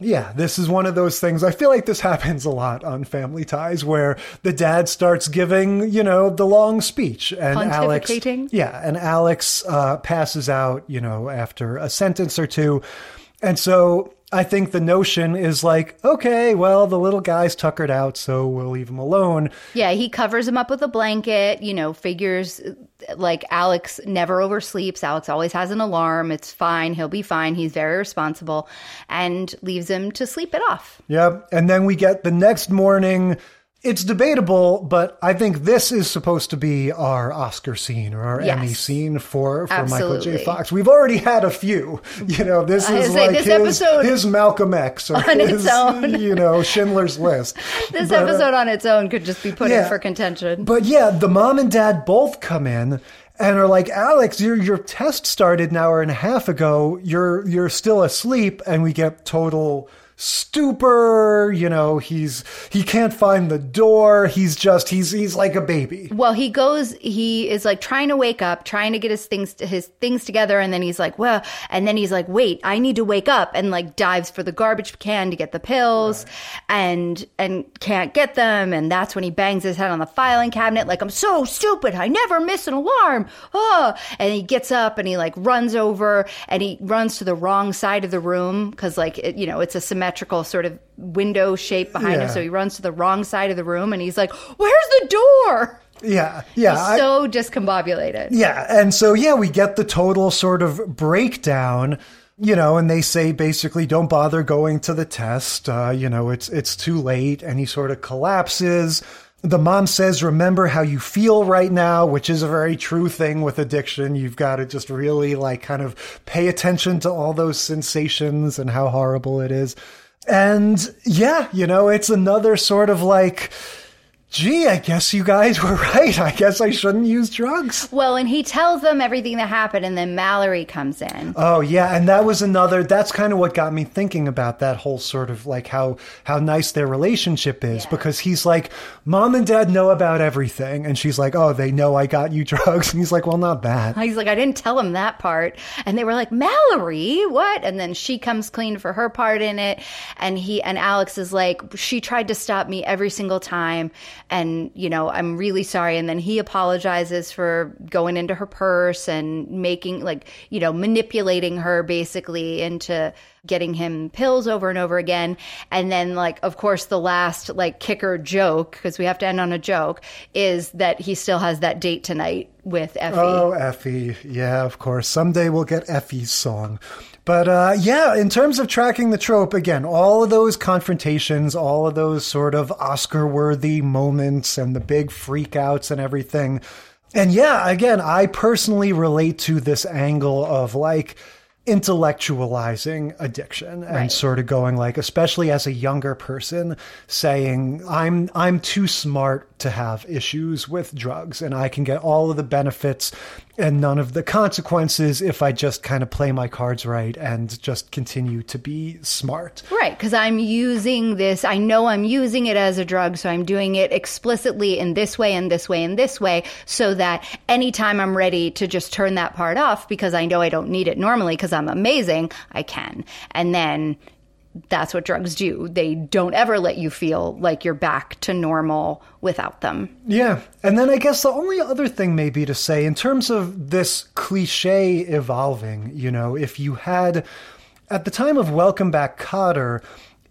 Yeah, this is one of those things. I feel like this happens a lot on Family Ties where the dad starts giving, you know, the long speech and Alex, yeah, and Alex uh, passes out, you know, after a sentence or two. And so I think the notion is like, okay, well, the little guy's tuckered out, so we'll leave him alone. Yeah, he covers him up with a blanket, you know, figures like Alex never oversleeps. Alex always has an alarm. It's fine. He'll be fine. He's very responsible and leaves him to sleep it off. Yep. And then we get the next morning. It's debatable, but I think this is supposed to be our Oscar scene or our Yes. Emmy scene for, for Michael J. Fox. We've already had a few. You know, this is like this his, episode- his Malcolm X or On its his, own. you know, Schindler's List. This But, uh, episode on its own could just be put yeah. in for contention. But yeah, the mom and dad both come in and are like, Alex, your your test started an hour and a half ago. You're you're still asleep, and we get total stupor. You know, he's he can't find the door. He's just he's he's like a baby. Well, he goes. He is like trying to wake up, trying to get his things to his things together, and then he's like, "Well," and then he's like, "Wait, I need to wake up," and like dives for the garbage can to get the pills, and and can't get them, and that's when he bangs his head on the filing cabinet, like, "I'm so stupid. I never miss an alarm." Oh, and he gets up and he like runs over and he runs to the wrong side of the room because like it, you know it's a symmetrical sort of window shape behind Yeah. him, so he runs to the wrong side of the room, and he's like, "Where's the door?" Yeah, yeah. I- so discombobulated. Yeah, and so yeah, we get the total sort of breakdown, you know, and they say basically don't bother going to the test. Uh, you know, it's it's too late, and he sort of collapses. The mom says, "Remember how you feel right now," which is a very true thing with addiction. You've got to just really like kind of pay attention to all those sensations and how horrible it is. And yeah, you know, it's another sort of like gee, I guess you guys were right. I guess I shouldn't use drugs. Well, and he tells them everything that happened, and then Mallory comes in. Oh yeah, and that was another. That's kind of what got me thinking about that whole sort of like how how nice their relationship is because he's like, mom and dad know about everything, and she's like, oh, they know I got you drugs, and he's like, well, not that. He's like, I didn't tell him that part. And they were like, Mallory, what? And then she comes clean for her part in it. And he and Alex is like, she tried to stop me every single time. And you know i'm really sorry and then he apologizes for going into her purse and making like you know manipulating her basically into getting him pills over and over again and then like of course the last like kicker joke because we have to end on a joke is that he still has that date tonight with effie Oh, Effie. Yeah, of course. Someday we'll get Effie's song. But uh, yeah, in terms of tracking the trope, again, all of those confrontations, all of those sort of Oscar worthy moments and the big freakouts and everything. And yeah, again, I personally relate to this angle of like, intellectualizing addiction and Right. sort of going like especially as a younger person saying i'm i'm too smart to have issues with drugs and i can get all of the benefits and none of the consequences if i just kind of play my cards right and just continue to be smart Right, because I'm using this, I know I'm using it as a drug, so I'm doing it explicitly in this way and this way and this way, so that anytime I'm ready to just turn that part off because I know I don't need it normally because I'm amazing, I can. And then that's what drugs do. They don't ever let you feel like you're back to normal without them. Yeah. And then I guess the only other thing maybe to say in terms of this cliche evolving, you know, if you had at the time of Welcome Back Kotter,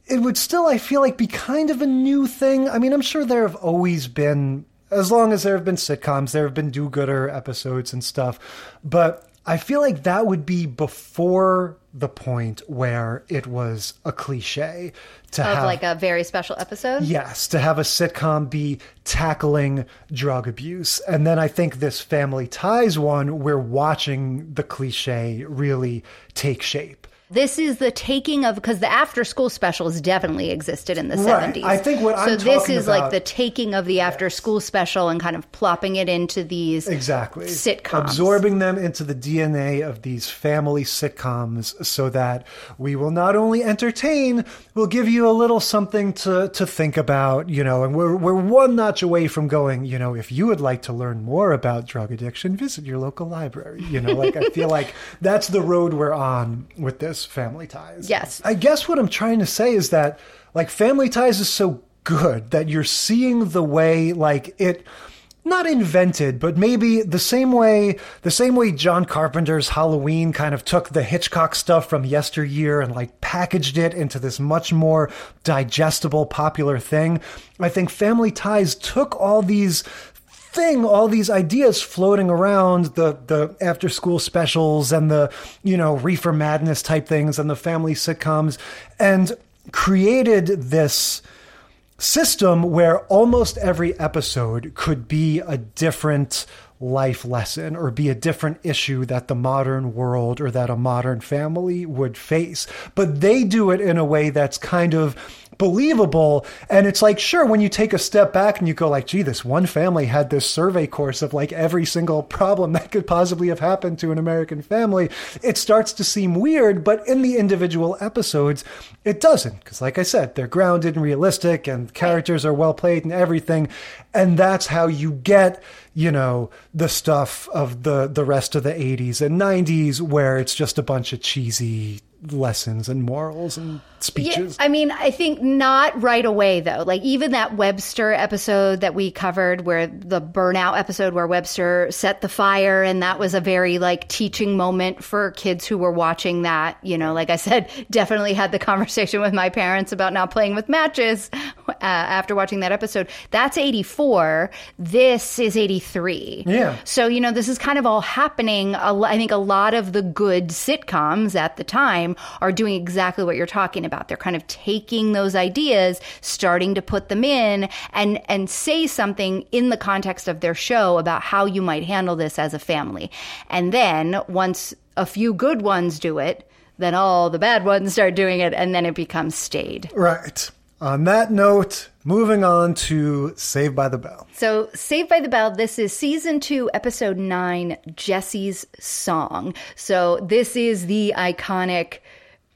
it would still, I feel like, be kind of a new thing. I mean, I'm sure there have always been, as long as there have been sitcoms, there have been do gooder episodes and stuff. But I feel like that would be before the point where it was a cliche to Of have like a very special episode. Yes, to have a sitcom be tackling drug abuse. And then I think this Family Ties one, we're watching the cliche really take shape. This is the taking of because the after school specials definitely existed in the Right. 70s. I think what so I'm this is like the taking of the after school special and kind of plopping it into these Exactly. sitcoms. Absorbing them into the DNA of these family sitcoms so that we will not only entertain, we'll give you a little something to, to think about, you know, and we're, we're one notch away from going, you know, if you would like to learn more about drug addiction, visit your local library. You know, like I feel like that's the road we're on with this family ties. Yes. I guess what I'm trying to say is that like family ties is so good that you're seeing the way like it not invented, but maybe the same way the same way John Carpenter's Halloween kind of took the Hitchcock stuff from yesteryear and like packaged it into this much more digestible popular thing. I think Family Ties took all these thing all these ideas floating around the the after school specials and the you know reefer madness type things and the family sitcoms and created this system where almost every episode could be a different life lesson or be a different issue that the modern world or that a modern family would face. But they do it in a way that's kind of believable. And it's like, sure, when you take a step back and you go like, gee, this one family had this survey course of like every single problem that could possibly have happened to an American family, it starts to seem weird. But in the individual episodes, it doesn't. Because like I said, they're grounded and realistic and characters are well played and everything. And that's how you get, you know, the stuff of the, the rest of the 80s and 90s where it's just a bunch of cheesy lessons and morals and speeches. Yeah, I mean, I think not right away though. Like even that Webster episode that we covered, where the burnout episode where Webster set the fire, and that was a very like teaching moment for kids who were watching that. You know, like I said, definitely had the conversation with my parents about not playing with matches uh, after watching that episode. That's eighty four. This is eighty three. Yeah. So, you know, this is kind of all happening. I think a lot of the good sitcoms at the time are doing exactly what you're talking about. They're kind of taking those ideas, starting to put them in and and say something in the context of their show about how you might handle this as a family. And then once a few good ones do it, then all the bad ones start doing it and then it becomes staid. Right. On that note, moving on to Saved by the Bell. So, Saved by the Bell, this is season two, episode nine, Jessie's Song. So, this is the iconic,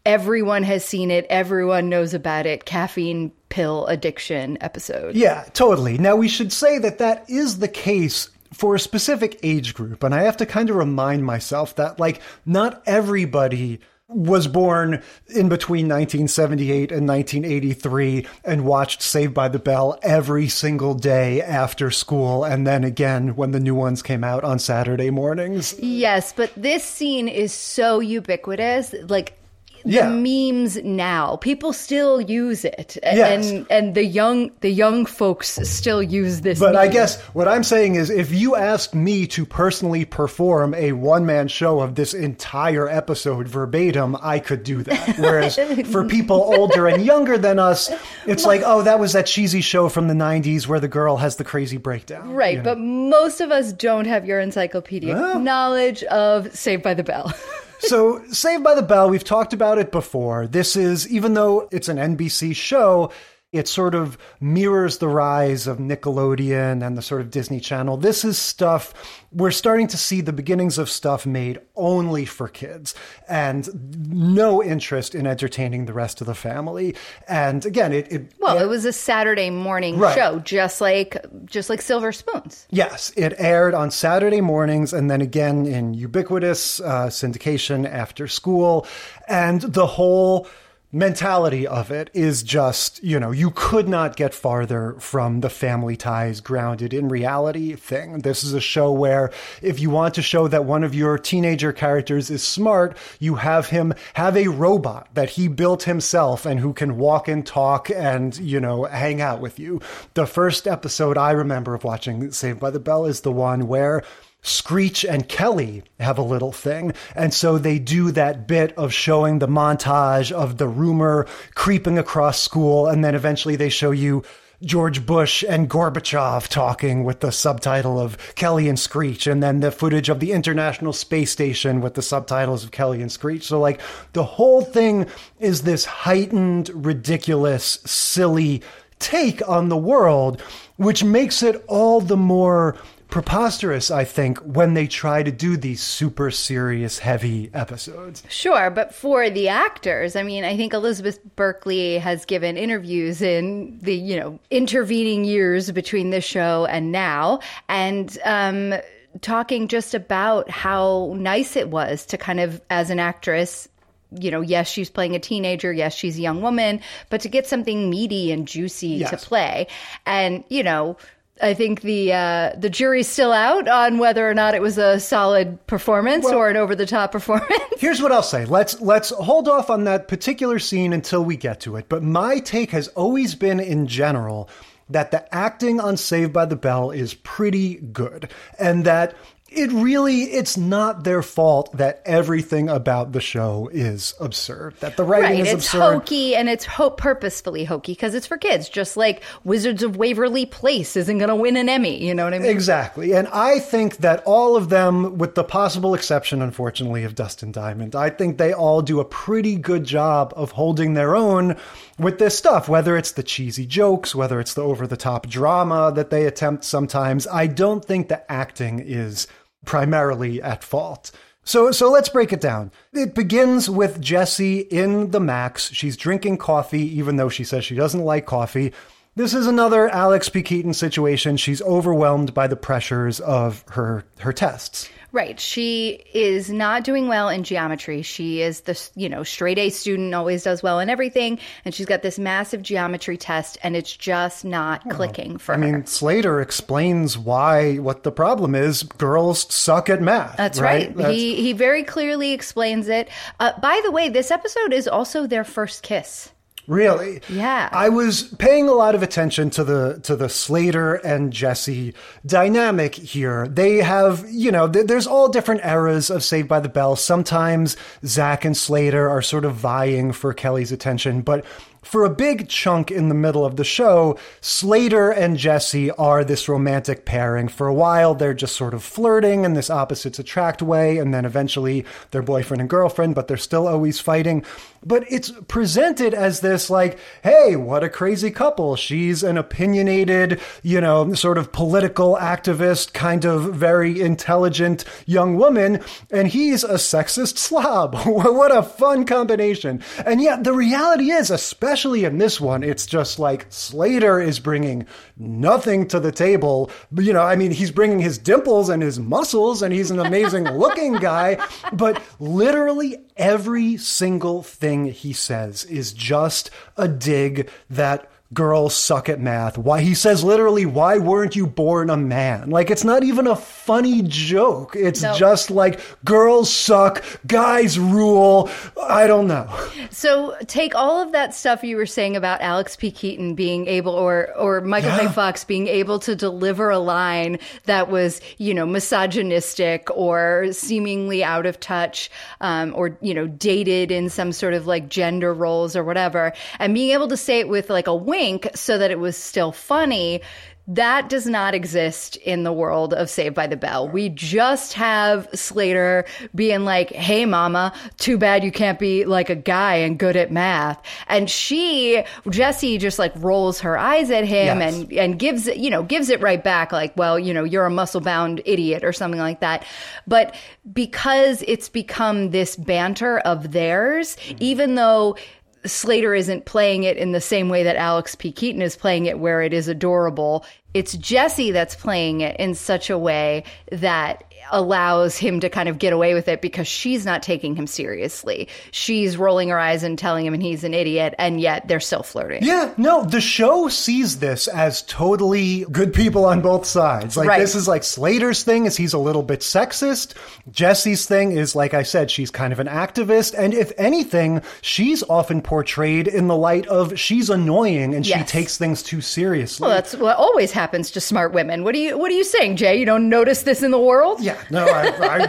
everyone has seen it, everyone knows about it, caffeine pill addiction episode. Yeah, totally. Now, we should say that that is the case for a specific age group. And I have to kind of remind myself that, like, not everybody was born in between 1978 and 1983 and watched Saved by the Bell every single day after school and then again when the new ones came out on Saturday mornings. Yes, but this scene is so ubiquitous. Like Yeah. memes now, people still use it, Yes. and and the young the young folks still use this. But I guess what I'm saying is if you asked me to personally perform a one man show of this entire episode verbatim, I could do that. Whereas for people older and younger than us, it's like, oh, that was that cheesy show from the 90s where the girl has the crazy breakdown. Right, you know? but most of us don't have your encyclopedic Well. knowledge of Saved by the Bell. so Saved by the Bell, we've talked about it before. This is, even though it's an NBC show, it sort of mirrors the rise of Nickelodeon and the sort of Disney Channel. This is stuff, we're starting to see the beginnings of stuff made only for kids and no interest in entertaining the rest of the family. And again, it, it well, it was a Saturday morning Right. show, just like just like Silver Spoons. Yes, it aired on Saturday mornings and then again in ubiquitous uh, syndication after school. And the whole mentality of it is just, you know, you could not get farther from the family ties grounded in reality thing. This is a show where if you want to show that one of your teenager characters is smart, you have him have a robot that he built himself and who can walk and talk and, you know, hang out with you. The first episode I remember of watching Saved by the Bell is the one where Screech and Kelly have a little thing. And so they do that bit of showing the montage of the rumor creeping across school. And then eventually they show you George Bush and Gorbachev talking with the subtitle of Kelly and Screech. And then the footage of the International Space Station with the subtitles of Kelly and Screech. So, like, the whole thing is this heightened, ridiculous, silly take on the world, which makes it all the more preposterous, I think, when they try to do these super serious, heavy episodes. Sure, but for the actors, I mean, I think Elizabeth Berkley has given interviews in the, you know, intervening years between this show and now, and um, talking just about how nice it was to kind of, as an actress, you know, yes, she's playing a teenager. Yes, she's a young woman, but to get something meaty and juicy to play. And, you know, I think the uh, the jury's still out on whether or not it was a solid performance or an over the top performance. Here's what I'll say. Let's let's hold off on that particular scene until we get to it. But my take has always been in general that the acting on Saved by the Bell is pretty good and that it really it's not their fault that everything about the show is absurd. That the writing Right, is it's absurd. hokey and it's ho- purposefully hokey because it's for kids. Just like Wizards of Waverly Place isn't going to win an Emmy. You know what I mean? Exactly. And I think that all of them, with the possible exception, unfortunately, of Dustin Diamond, I think they all do a pretty good job of holding their own with this stuff, whether it's the cheesy jokes, whether it's the over the top drama that they attempt sometimes. I don't think the acting is primarily at fault. So, so let's break it down. It begins with Jessie in the Max. She's drinking coffee, even though she says she doesn't like coffee. This is another Alex P. Keaton situation. She's overwhelmed by the pressures of her her tests. Right. She is not doing well in geometry. She is the, you know, straight A student, always does well in everything. And she's got this massive geometry test and it's just not clicking for I her. I mean, Slater explains why what the problem is. Girls suck at math. That's right. That's- He he very clearly explains it. Uh, by the way, this episode is also their first kiss. Really? Yeah. I was paying a lot of attention to the to the Slater and Jessie dynamic here. They have, you know, th- there's all different eras of Saved by the Bell. Sometimes Zach and Slater are sort of vying for Kelly's attention, but for a big chunk in the middle of the show, Slater and Jessie are this romantic pairing. For a while, they're just sort of flirting in this opposites attract way, and then eventually they're boyfriend and girlfriend, but they're still always fighting. But it's presented as this, like, hey, what a crazy couple. She's an opinionated, you know, sort of political activist, kind of very intelligent young woman, and he's a sexist slob. what a fun combination. And yet, the reality is, especially especially in this one, it's just like Slater is bringing nothing to the table. You know, I mean, he's bringing his dimples and his muscles, and he's an amazing looking guy. But literally every single thing he says is just a dig that girls suck at math. Why he says literally, why weren't you born a man? Like it's not even a funny joke. It's No. just like girls suck, guys rule. I don't know. So take all of that stuff you were saying about Alex P. Keaton being able, or or Michael J. Fox being able to deliver a line that was, you know, misogynistic or seemingly out of touch, um, or you know, dated in some sort of like gender roles or whatever, and being able to say it with like a wink so that it was still funny. That does not exist in the world of Saved by the Bell. We just have Slater being like, Hey, mama, too bad you can't be like a guy and good at math. And she, Jessie, just like rolls her eyes at him Yes. and, and gives it, you know, gives it right back like, well, you know, you're a muscle bound idiot or something like that. But because it's become this banter of theirs, even though Slater isn't playing it in the same way that Alex P. Keaton is playing it, where it is adorable. It's Jessie that's playing it in such a way that allows him to kind of get away with it because she's not taking him seriously. She's rolling her eyes and telling him and he's an idiot, and yet they're still flirting. Yeah, no, the show sees this as totally good people on both sides. Like Right. this is like Slater's thing is he's a little bit sexist. Jessie's thing is like I said, she's kind of an activist, and if anything, she's often portrayed in the light of she's annoying and she takes things too seriously. Well, that's what always happens to smart women. What are you What are you saying, Jay? You don't notice this in the world? Yeah, no, I,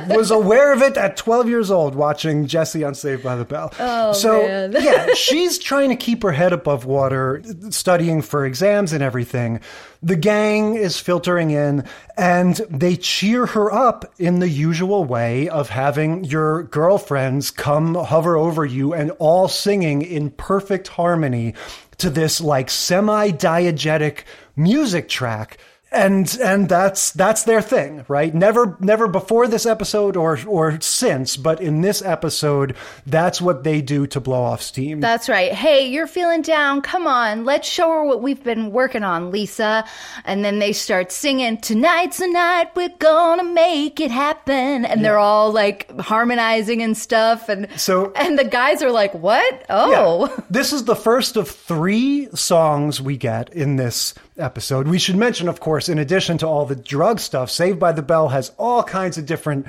I was aware of it at 12 years old watching Jessie on Saved by the Bell. Oh, so, man. yeah, she's trying to keep her head above water, studying for exams and everything. The gang is filtering in and they cheer her up in the usual way of having your girlfriends come hover over you and all singing in perfect harmony to this like semi diegetic music track and and that's that's their thing right never never before this episode or or since but in this episode that's what they do to blow off steam That's right. Hey, you're feeling down. Come on, let's show her what we've been working on, Lisa. And then they start singing, Tonight's the night we're gonna make it happen. And they're all like harmonizing and stuff. And So- and the guys are like, What? Oh. Yeah. This is the first of three songs we get in this episode. We should mention, of course, in addition to all the drug stuff, Saved by the Bell has all kinds of different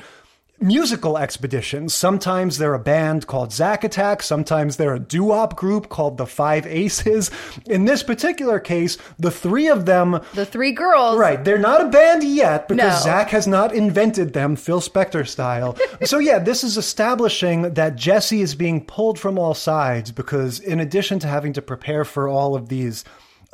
musical expeditions. Sometimes they're a band called Zack Attack. Sometimes they're a doo-wop group called the Five Aces. In this particular case, the three of them The three girls. Right. They're not a band yet because No. Zach has not invented them, Phil Spector style. so, yeah, this is establishing that Jessie is being pulled from all sides because, in addition to having to prepare for all of these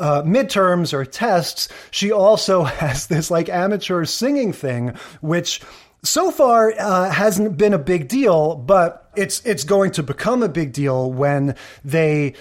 uh, midterms or tests, she also has this like amateur singing thing, which so far uh, hasn't been a big deal, but it's it's going to become a big deal when they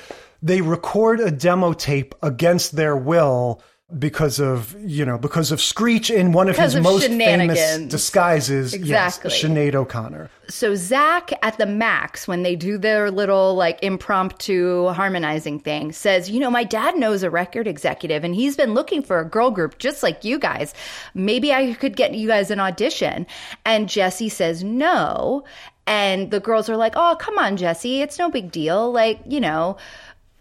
they record a demo tape against their will because of you know because of Screech in one of Because his of most famous disguises. Exactly. yes, Sinead O'Connor. So Zach at the max, when they do their little like impromptu harmonizing thing, says, you know, my dad knows a record executive and he's been looking for a girl group just like you guys. Maybe I could get you guys an audition. And Jessie says no. And the girls are like, oh, come on, Jessie. It's no big deal. Like, you know,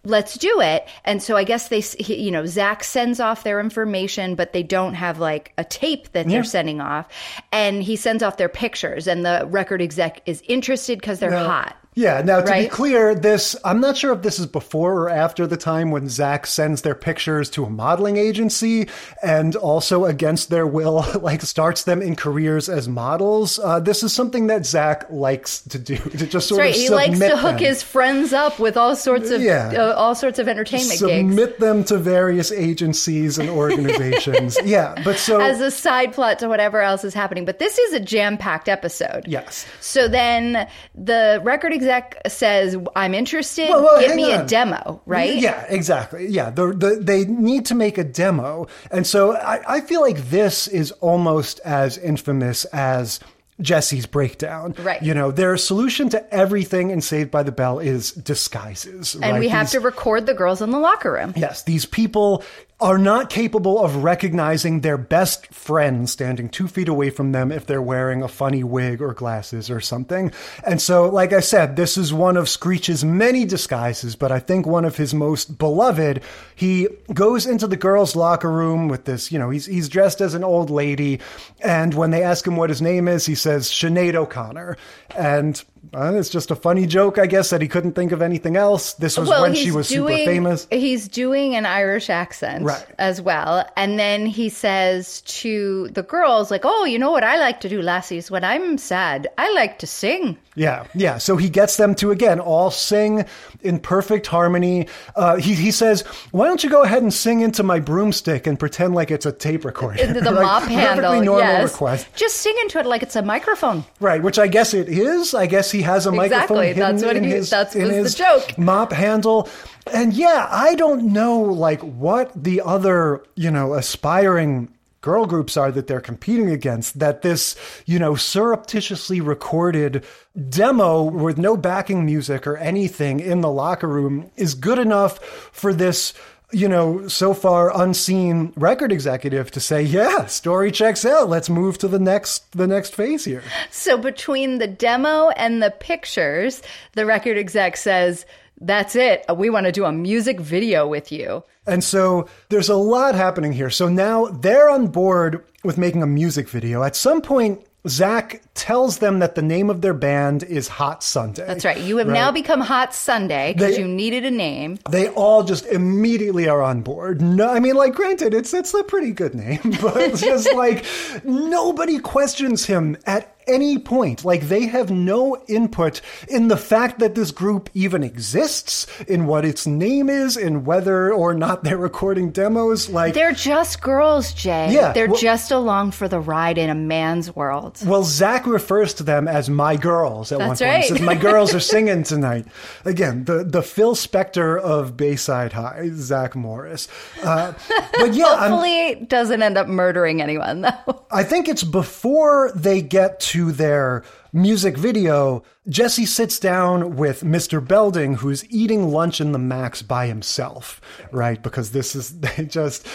let's do it. And so I guess they, you know, Zach sends off their information, but they don't have like a tape that they're sending off. And he sends off their pictures, and the record exec is interested because they're hot. Yeah. Now, to be clear, this I'm not sure if this is before or after the time when Zach sends their pictures to a modeling agency and also against their will, like starts them in careers as models. Uh, this is something that Zach likes to do to just sort right. of He likes to hook them. his friends up with all sorts of Yeah. uh, all sorts of entertainment gigs. submit them to various agencies and organizations. yeah, but so As a side plot to whatever else is happening. But this is a jam packed episode. Yes. So then the record exec says, I'm interested. Well, well, Give me a demo, right? Yeah, exactly. Yeah, the, the, they need to make a demo. And so I, I feel like this is almost as infamous as Jessie's breakdown. Right. You know, their solution to everything in Saved by the Bell is disguises. And right? we have These- to record the girls in the locker room. Yes, these people are not capable of recognizing their best friend standing two feet away from them if they're wearing a funny wig or glasses or something. And so, like I said, this is one of Screech's many disguises, but I think one of his most beloved. He goes into the girls' locker room with this, you know, he's, he's dressed as an old lady. And when they ask him what his name is, he says Sinead O'Connor. And uh, it's just a funny joke, I guess, that he couldn't think of anything else. This was when she was doing, super famous. He's doing an Irish accent Right. as well. And then he says to the girls, like, oh, you know what I like to do, lassies, when I'm sad? I like to sing. Yeah, yeah. So he gets them to again all sing in perfect harmony. Uh, he he says, "Why don't you go ahead and sing into my broomstick and pretend like it's a tape recorder?" Into the Like, mop perfectly handle. normal yes. request, Just sing into it like it's a microphone. right? Which I guess it is. I guess he has a microphone Exactly. hidden That's what in he- his that in was the joke. mop handle. And yeah, I don't know like what the other you know aspiring girl groups are that they're competing against that this you know surreptitiously recorded demo with no backing music or anything in the locker room is good enough for this you know so far unseen record executive to say yeah story checks out let's move to the next the next phase here So between the demo and the pictures, the record exec says, that's it. We want to do a music video with you. And so there's a lot happening here. So now they're on board with making a music video. At some point, Zach tells them that the name of their band is Hot Sunday. That's right. You have now become Hot Sunday because you needed a name. They all just immediately are on board. No, I mean, like, granted, it's it's a pretty good name, but it's just like nobody questions him at any point. Like they have no input in the fact that this group even exists, in what its name is, in whether or not they're recording demos. Like They're just girls, Jay. Yeah, They're well- just along for the ride in a man's world. Well, Zach refers to them as my girls at one That's point. right. He says, My girls are singing tonight. Again, the, the Phil Spector of Bayside High, Zach Morris. Uh, but yeah, I'm, Hopefully, doesn't end up murdering anyone, though. I think it's before they get to their music video. Jessie sits down with Mr. Belding, who's eating lunch in the Max by himself, right? Because this is they just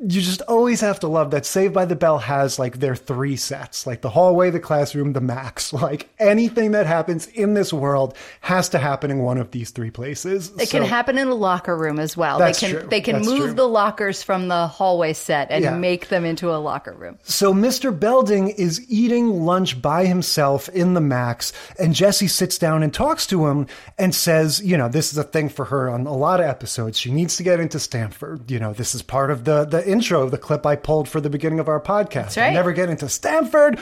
you just always have to love that Saved by the Bell has like their three sets, like the hallway, the classroom, the Max. Like anything that happens in this world has to happen in one of these three places. It can happen in a locker room as well. That's they can true. they can That's move true. the lockers from the hallway set and Yeah. make them into a locker room. So Mr. Belding is eating lunch by himself in the Max, and Jessie sits down and talks to him and says, you know, this is a thing for her on a lot of episodes. She needs to get into Stanford. You know, this is part of the the intro of the clip I pulled for the beginning of our podcast. right. I never get into Stanford.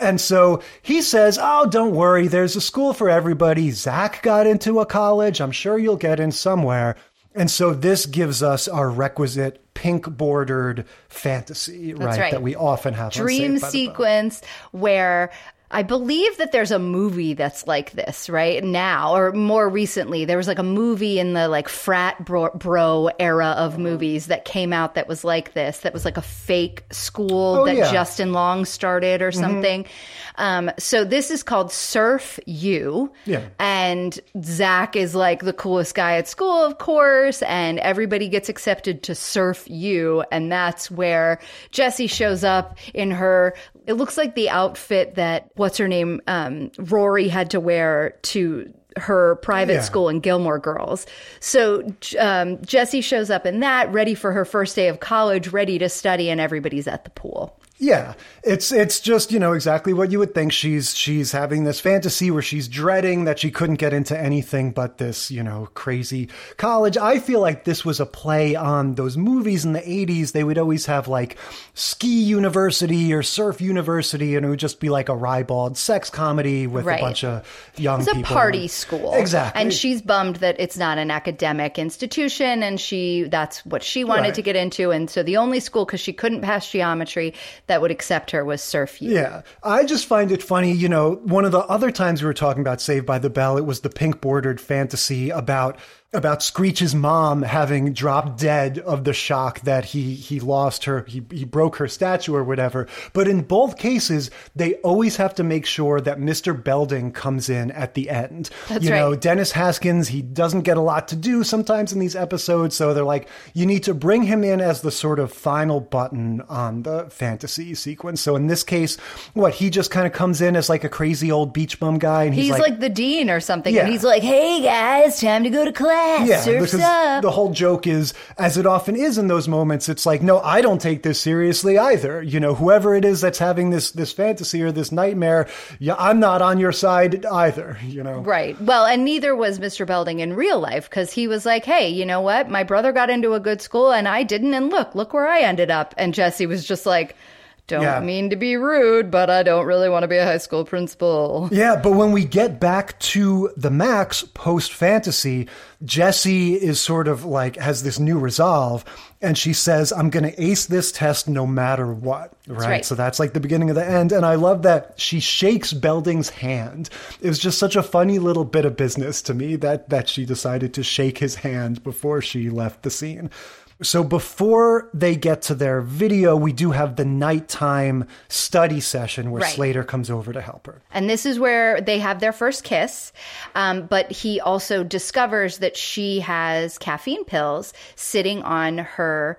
And so he says, Oh, don't worry, there's a school for everybody. Zach got into a college. I'm sure you'll get in somewhere. And so this gives us our requisite pink bordered fantasy, right, right. That we often have Dream Saved by the Bell. sequence where I believe that there's a movie that's like this right now, or more recently, there was like a movie in the like frat bro, bro era of movies that came out that was like this, that was like a fake school Oh, that yeah. Mm-hmm. Justin Long started or something. Um, so this is called Surf U. Yeah. And Zach is like the coolest guy at school, of course, and everybody gets accepted to Surf U. And that's where Jessie shows up in her, it looks like the outfit that, what's her name, um, Rory had to wear to her private Yeah. school in Gilmore Girls. So um, Jessie shows up in that, ready for her first day of college, ready to study, and everybody's at the pool. Yeah, it's it's just you know exactly what you would think. She's she's having this fantasy where she's dreading that she couldn't get into anything but this you know crazy college. I feel like this was a play on those movies in the '80s. They would always have like ski university or surf university, and it would just be like a ribald sex comedy with Right. a bunch of young It's a people. party school. exactly, And she's bummed that it's not an academic institution and she that's what she wanted Right. to get into and so the only school cuz she couldn't pass geometry that would accept her was Surf U. Yeah. I just find it funny. You know, one of the other times we were talking about Saved by the Bell, it was the pink bordered fantasy about about Screech's mom having dropped dead of the shock that he he lost her he he broke her statue or whatever. But in both cases, they always have to make sure that Mr. Belding comes in at the end. That's you know. Dennis Haskins, he doesn't get a lot to do sometimes in these episodes, so they're like, you need to bring him in as the sort of final button on the fantasy sequence. So in this case, what he just kind of comes in as like a crazy old beach bum guy, and he's, He's like, the dean or something, Yeah. and he's like, "Hey guys, time to go to class. Yeah, Surf's because up." the whole joke is, as it often is in those moments, it's like, no, I don't take this seriously either. You know, whoever it is that's having this this fantasy or this nightmare, yeah, I'm not on your side either. You know, Right. Well, and neither was Mr. Belding in real life because he was like, hey, you know what? My brother got into a good school and I didn't. And look, look where I ended up. And Jessie was just like, don't Yeah. mean to be rude, but I don't really want to be a high school principal. Yeah, but when we get back to the Max post fantasy, Jessie is sort of like has this new resolve and she says, I'm going to ace this test no matter what. Right? right. So that's like the beginning of the end. And I love that she shakes Belding's hand. It was just such a funny little bit of business to me that, that she decided to shake his hand before she left the scene. So before they get to their video, we do have the nighttime study session where Right. Slater comes over to help her. And this is where they have their first kiss. Um, but he also discovers that she has caffeine pills sitting on her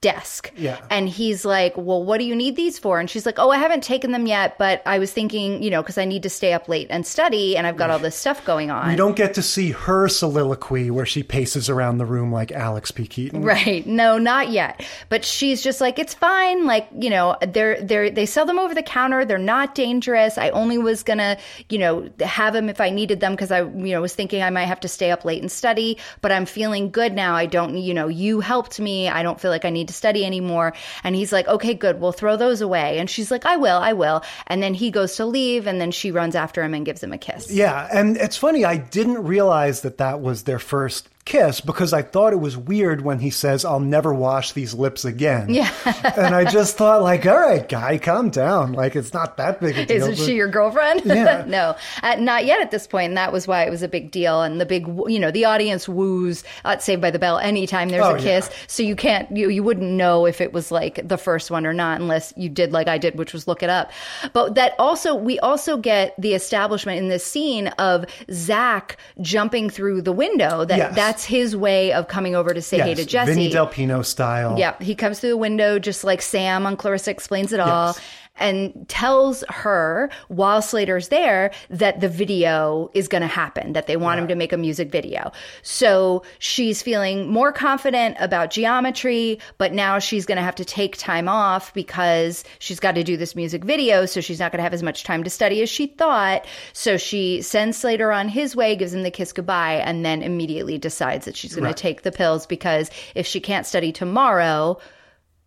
desk. Yeah. And he's like, Well, what do you need these for? And she's like, Oh, I haven't taken them yet, but I was thinking, you know, because I need to stay up late and study, and I've got all this stuff going on. We don't get to see her soliloquy where she paces around the room like Alex P. Keaton. Right. No, not yet. But she's just like, it's fine. Like, you know, they're they're they sell them over the counter. They're not dangerous. I only was gonna, you know, have them if I needed them because I, you know, was thinking I might have to stay up late and study. But I'm feeling good now. I don't, you know, you helped me. I don't feel like I need to study anymore. And he's like, okay, good. We'll throw those away. And she's like, I will, I will. And then he goes to leave, and then she runs after him and gives him a kiss. Yeah, and it's funny, I didn't realize that that was their first kiss because I thought it was weird when he says, I'll never wash these lips again. Yeah. and I just thought, like, all right, guy, calm down. Like, it's not that big a deal. Isn't but- she your girlfriend? Yeah. no, uh, not yet at this point. And that was why it was a big deal. And the big, you know, the audience woos at Saved by the Bell anytime there's Oh, a kiss. yeah. So you can't, you, you wouldn't know if it was like the first one or not unless you did like I did, which was look it up. But that also, we also get the establishment in this scene of Zach jumping through the window. That Yes. That's his way of coming over to say hey to Jessie. Vinny Del Pino style. Yeah, he comes through the window just like Sam on Clarissa Explains It All. Yes. And tells her while Slater's there that the video is going to happen, that they want him to make a music video. So she's feeling more confident about geometry, but now she's going to have to take time off because she's got to do this music video. So she's not going to have as much time to study as she thought. So she sends Slater on his way, gives him the kiss goodbye, and then immediately decides that she's going Right. to take the pills because if she can't study tomorrow,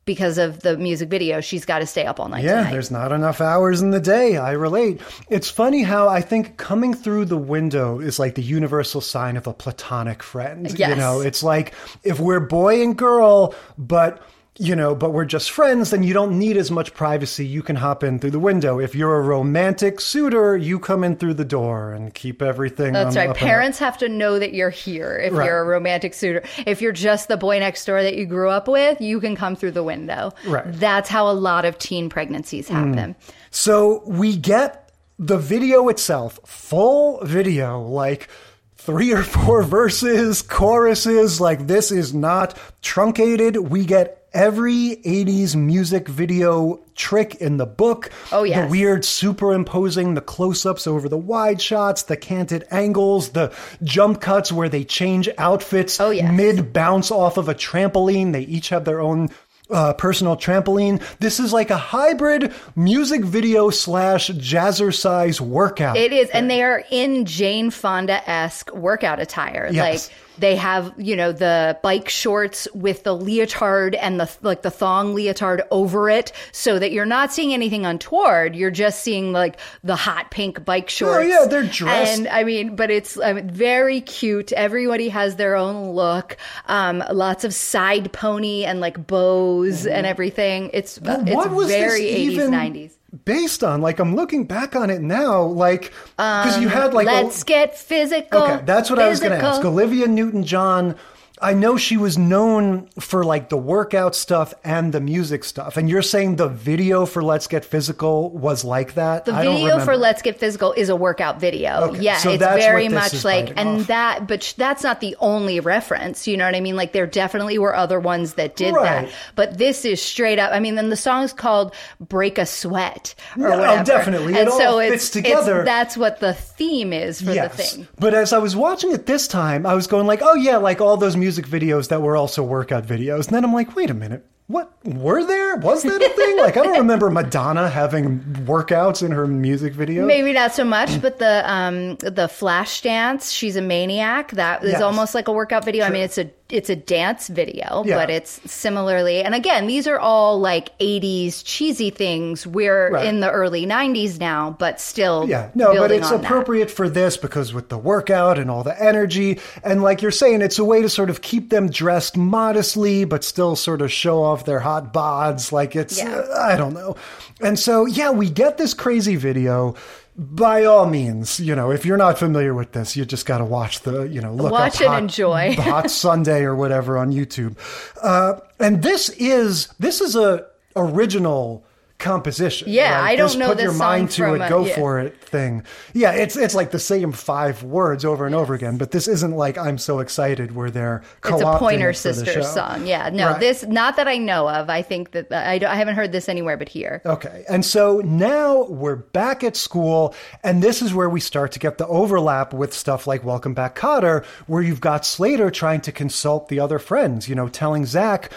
because of the music video, she's got to stay up all night Yeah, tonight. there's not enough hours in the day. I relate. It's funny how I think coming through the window is like the universal sign of a platonic friend. Yes. You know, it's like if we're boy and girl, but you know, but we're just friends, then you don't need as much privacy. You can hop in through the window. If you're a romantic suitor, you come in through the door and keep everything. That's on right. Parents have to know that you're here if Right. you're a romantic suitor. If you're just the boy next door that you grew up with, you can come through the window. Right. That's how a lot of teen pregnancies happen. Mm. So we get the video itself, full video, like three or four verses, choruses. Like this is not truncated. We get every 80s music video trick in the book. Oh, yes. The weird superimposing the close ups over the wide shots, the canted angles, the jump cuts where they change outfits Oh, yes. mid bounce off of a trampoline. They each have their own uh, personal trampoline. This is like a hybrid music video slash jazzercise workout. It is, and they are in Jane Fonda esque workout attire. Yes. Like they have, you know, the bike shorts with the leotard and the like the thong leotard over it, so that you're not seeing anything untoward. You're just seeing like the hot pink bike shorts. Oh, yeah, they're dressed- And I mean, but it's I mean, very cute. Everybody has their own look. Um, lots of side pony and like bows and everything. It's Well, it's very this 80s, even 90s. Based on? Like, I'm looking back on it now, like, because you had like. Um, Let's get physical. Okay, that's what I was going to ask. Olivia Newton John. I know she was known for like the workout stuff and the music stuff. And you're saying the video for Let's Get Physical was like that? The I don't video for. Let's Get Physical is a workout video. Okay, yeah, so it's very much like, and off. that, but sh- that's not the only reference. You know what I mean? Like, there definitely were other ones that did Right. that. But this is straight up. I mean, then the song's called Break a Sweat or oh, whatever. definitely. It And all so fits it's, together. It's, that's what the theme is for the thing. But as I was watching it this time, I was going like, oh yeah, like all those music videos that were also workout videos. And then I'm like, wait a minute. What were there? Was that a thing? like I don't remember Madonna having workouts in her music videos. Maybe not so much, but the um the flash dance, she's a maniac. That is Yes. almost like a workout video. I mean, it's a it's a dance video, Yeah. but it's similarly. And again, these are all like '80s cheesy things. We're Right. in the early '90s now, but still, Yeah, no, but it's on that. appropriate for this because with the workout and all the energy, and like you're saying, it's a way to sort of keep them dressed modestly, but still sort of show off their hot bods. Like it's, Yeah. uh, I don't know. And so, yeah, we get this crazy video. By all means, you know, if you're not familiar with this, you just got to watch the, you know, look Watch up and hot, enjoy. Hot Sunday or whatever on YouTube. Uh, and this is this is a original composition. Yeah, right? I don't This know put this your mind to it, a- go yeah. for it thing. Yeah, it's it's like the same five words over and over again, but this isn't like I'm so excited where they're It's a Pointer Sisters song. Yeah, no, Right. this not that I know of. I think that uh, I, don't- I haven't heard this anywhere but here. Okay. And so now we're back at school, and this is where we start to get the overlap with stuff like Welcome Back Kotter, where you've got Slater trying to consult the other friends, you know, telling Zach,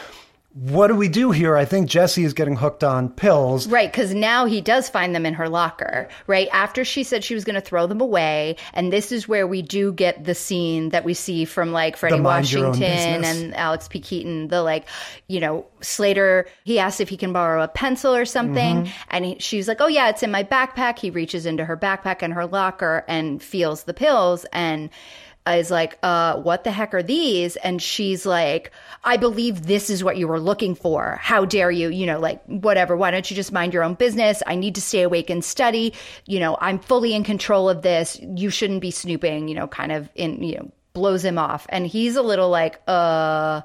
what do we do here? I think Jessie is getting hooked on pills. Right, because now he does find them in her locker, right? After she said she was going to throw them away. And this is where we do get the scene that we see from like Freddie mind your own Washington and Alex P. Keaton. The like, you know, Slater, he asks if he can borrow a pencil or something. Mm-hmm. And he, she's like, oh, yeah, it's in my backpack. He reaches into her backpack and her locker and feels the pills. And is like, uh, what the heck are these? And she's like, I believe this is what you were looking for. How dare you? You know, like, whatever. Why don't you just mind your own business? I need to stay awake and study. You know, I'm fully in control of this. You shouldn't be snooping, you know, kind of in, you know, blows him off. And he's a little like, uh,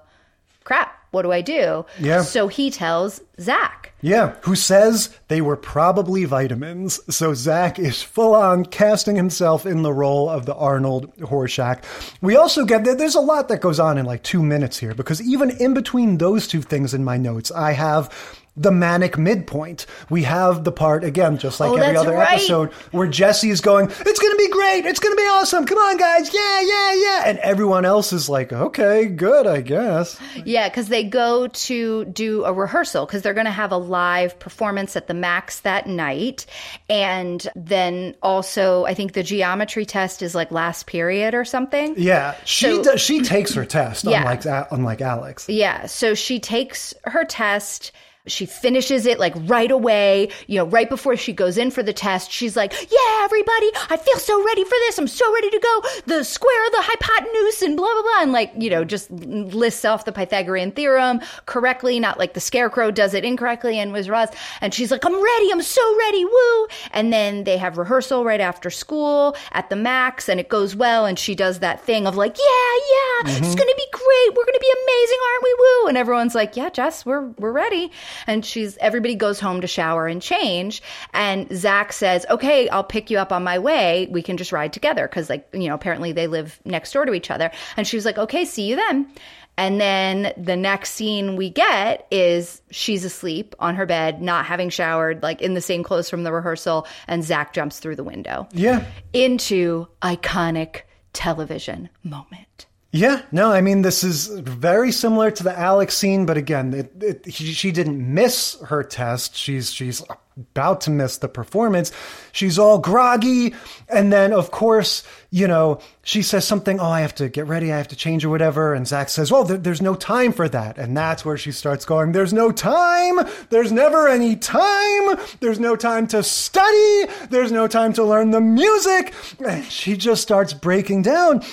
crap. What do I do? Yeah. So he tells Zach. Yeah, who says they were probably vitamins. So Zach is full on casting himself in the role of the Arnold Horshack. We also get that there's a lot that goes on in like two minutes here because even in between those two things in my notes, I have the manic midpoint. We have the part again, just like Oh, every other right. episode, where Jessie is going, "It's going to be great. It's going to be awesome. Come on, guys. Yeah, yeah, yeah." And everyone else is like, "Okay, good, I guess." Yeah, because they go to do a rehearsal because they're going to have a live performance at the Max that night. And then also, I think the geometry test is like last period or something. Yeah, she So- does, she takes her test, Yeah. unlike unlike Alex. Yeah. So she takes her test. She finishes it like right away, you know, right before she goes in for the test. She's like, Yeah, everybody, I feel so ready for this. I'm so ready to go. The square, the hypotenuse, and blah, blah, blah. And like, you know, just lists off the Pythagorean theorem correctly, not like the scarecrow does it incorrectly and was Roz. And she's like, I'm ready. I'm so ready. Woo. And then they have rehearsal right after school at the Max and it goes well. And she does that thing of like, Yeah, yeah, it's mm-hmm. going to be great. We're going to be amazing, aren't we? Woo. And everyone's like, Yeah, Jess, we're, we're ready. And she's, everybody goes home to shower and change. And Zach says, Okay, I'll pick you up on my way. We can just ride together. Cause like, you know, apparently they live next door to each other. And she was like, Okay, see you then. And then the next scene we get is she's asleep on her bed, not having showered, like in the same clothes from the rehearsal, and Zach jumps through the window Yeah, into iconic television moment. Yeah. No, I mean this is very similar to the Alex scene, but again, it, it, she, didn't miss her test. She's she's about to miss the performance. She's all groggy, and then of course, you know, she says something. Oh, I have to get ready. I have to change or whatever. And Zach says, "Well, there, there's no time for that." And that's where she starts going. There's no time. There's never any time. There's no time to study. There's no time to learn the music. And she just starts breaking down.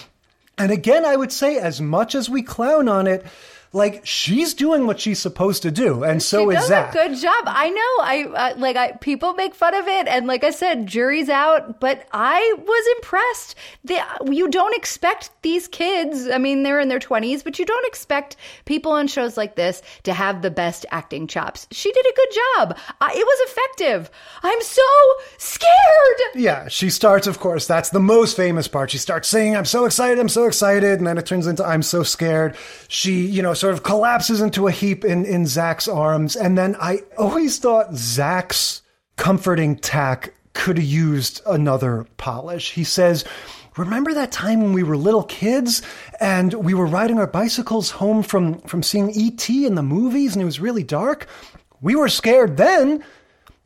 And again, I would say, as much as we clown on it, like she's doing what she's supposed to do, and so she is does Zach. a good job. I know. I uh, like. I people make fun of it, and like I said, jury's out. But I was impressed. They, you don't expect these kids. I mean, they're in their twenties, but you don't expect people on shows like this to have the best acting chops. She did a good job. I, it was effective. I'm so scared. Yeah, she starts, of course, that's the most famous part. She starts saying, I'm so excited, I'm so excited. And then it turns into, I'm so scared. She, you know, sort of collapses into a heap in, in Zach's arms. And then I always thought Zach's comforting tack could have used another polish. He says, Remember that time when we were little kids and we were riding our bicycles home from, from seeing E.T. in the movies and it was really dark? We were scared then.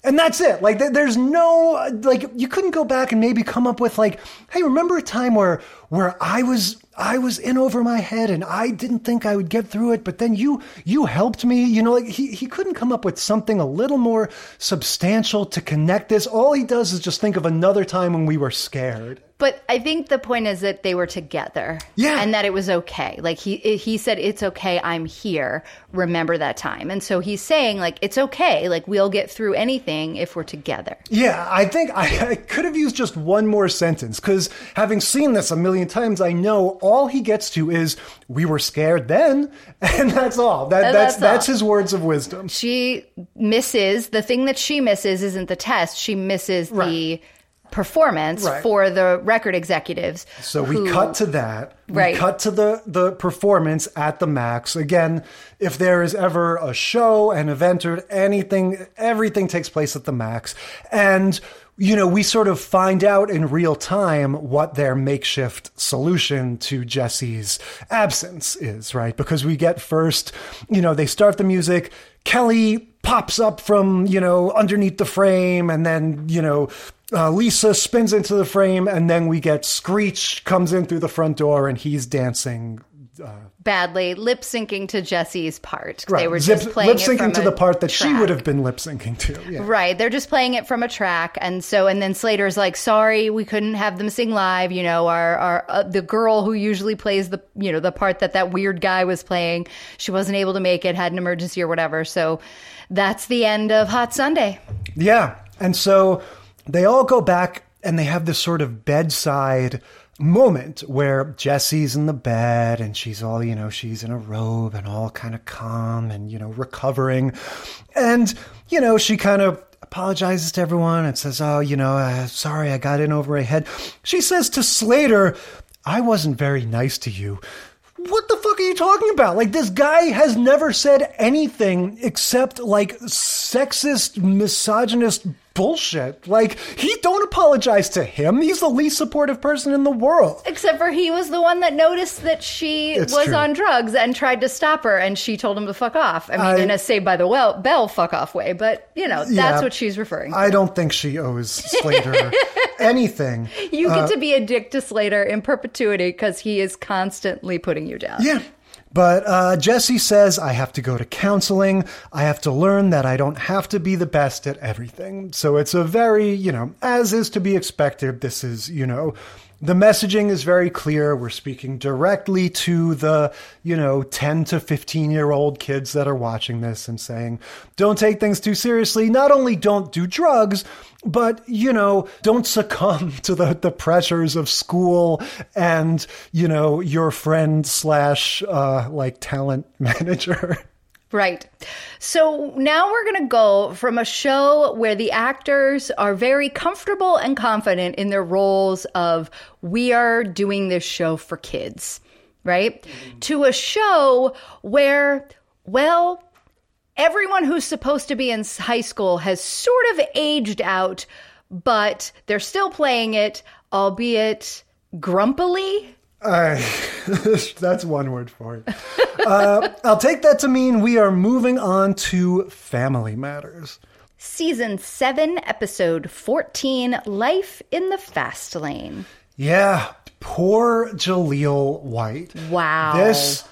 And that's it. Like, there's no, like, you couldn't go back and maybe come up with, like, hey, remember a time where, where I was, I was in over my head and I didn't think I would get through it, but then you, you helped me. You know, like, he, he couldn't come up with something a little more substantial to connect this. All he does is just think of another time when we were scared. But I think the point is that they were together. Yeah. And that it was okay. Like he he said it's okay, I'm here. Remember that time. And so he's saying like it's okay. Like we'll get through anything if we're together. Yeah, I think I, I could have used just one more sentence because having seen this a million times, I know all he gets to is "we were scared then," and that's all. That And that's that's that's his words of wisdom. She misses the thing that she misses isn't the test. She misses the performance Right. for the record executives. So we cut to that. Right. We cut to the the performance at the max. Again, if there is ever a show, an event, or anything, everything takes place at the max. And you know, we sort of find out in real time what their makeshift solution to Jessie's absence is, right? Because we get first, you know, they start the music. Kelly pops up from, you know, underneath the frame, and then, you know, uh, Lisa spins into the frame, and then we get Screech comes in through the front door, and he's dancing. Badly lip syncing to Jessie's part. Right, They were zip- just playing lip syncing to the part that she would have been lip syncing to. Yeah. Right. They're just playing it from a track. And so, and then Slater's like, sorry, we couldn't have them sing live. You know, our, our, uh, the girl who usually plays the, you know, the part that that weird guy was playing, she wasn't able to make it, had an emergency or whatever. So that's the end of Hot Sunday. Yeah. And so they all go back and they have this sort of bedside moment where Jessie's in the bed and she's all, you know, she's in a robe and all kind of calm and, you know, recovering. And, you know, she kind of apologizes to everyone and says, Oh, you know, uh, sorry, I got in over my head. She says to Slater, I wasn't very nice to you. What the fuck are you talking about? Like, this guy has never said anything except like sexist, misogynist bullshit. Like, he don't apologize to him. He's the least supportive person in the world. Except for he was the one that noticed that she It's was true. on drugs and tried to stop her, and she told him to fuck off. I mean, I- in a Saved by the well, Bell fuck off way, but you know, that's Yeah. what she's referring to. I don't think she owes Slater anything. You Uh, get to be a dick to Slater in perpetuity because he is constantly putting you down. Yeah. But uh, Jessie says, I have to go to counseling. I have to learn that I don't have to be the best at everything. So it's a very, you know, as is to be expected, this is, you know, the messaging is very clear. We're speaking directly to the, you know, 10 to 15 year old kids that are watching this and saying, don't take things too seriously. Not only don't do drugs, but, you know, don't succumb to the, the pressures of school and, you know, your friend slash, uh, like talent manager. Right. So now we're going to go from a show where the actors are very comfortable and confident in their roles of we are doing this show for kids, right? Mm-hmm. To a show where, well, everyone who's supposed to be in high school has sort of aged out, but they're still playing it, albeit grumpily. I, that's one word for it. Uh, I'll take that to mean we are moving on to family matters. Season 7, Episode 14 Life in the Fast Lane. Yeah, poor Jaleel White. Wow. This,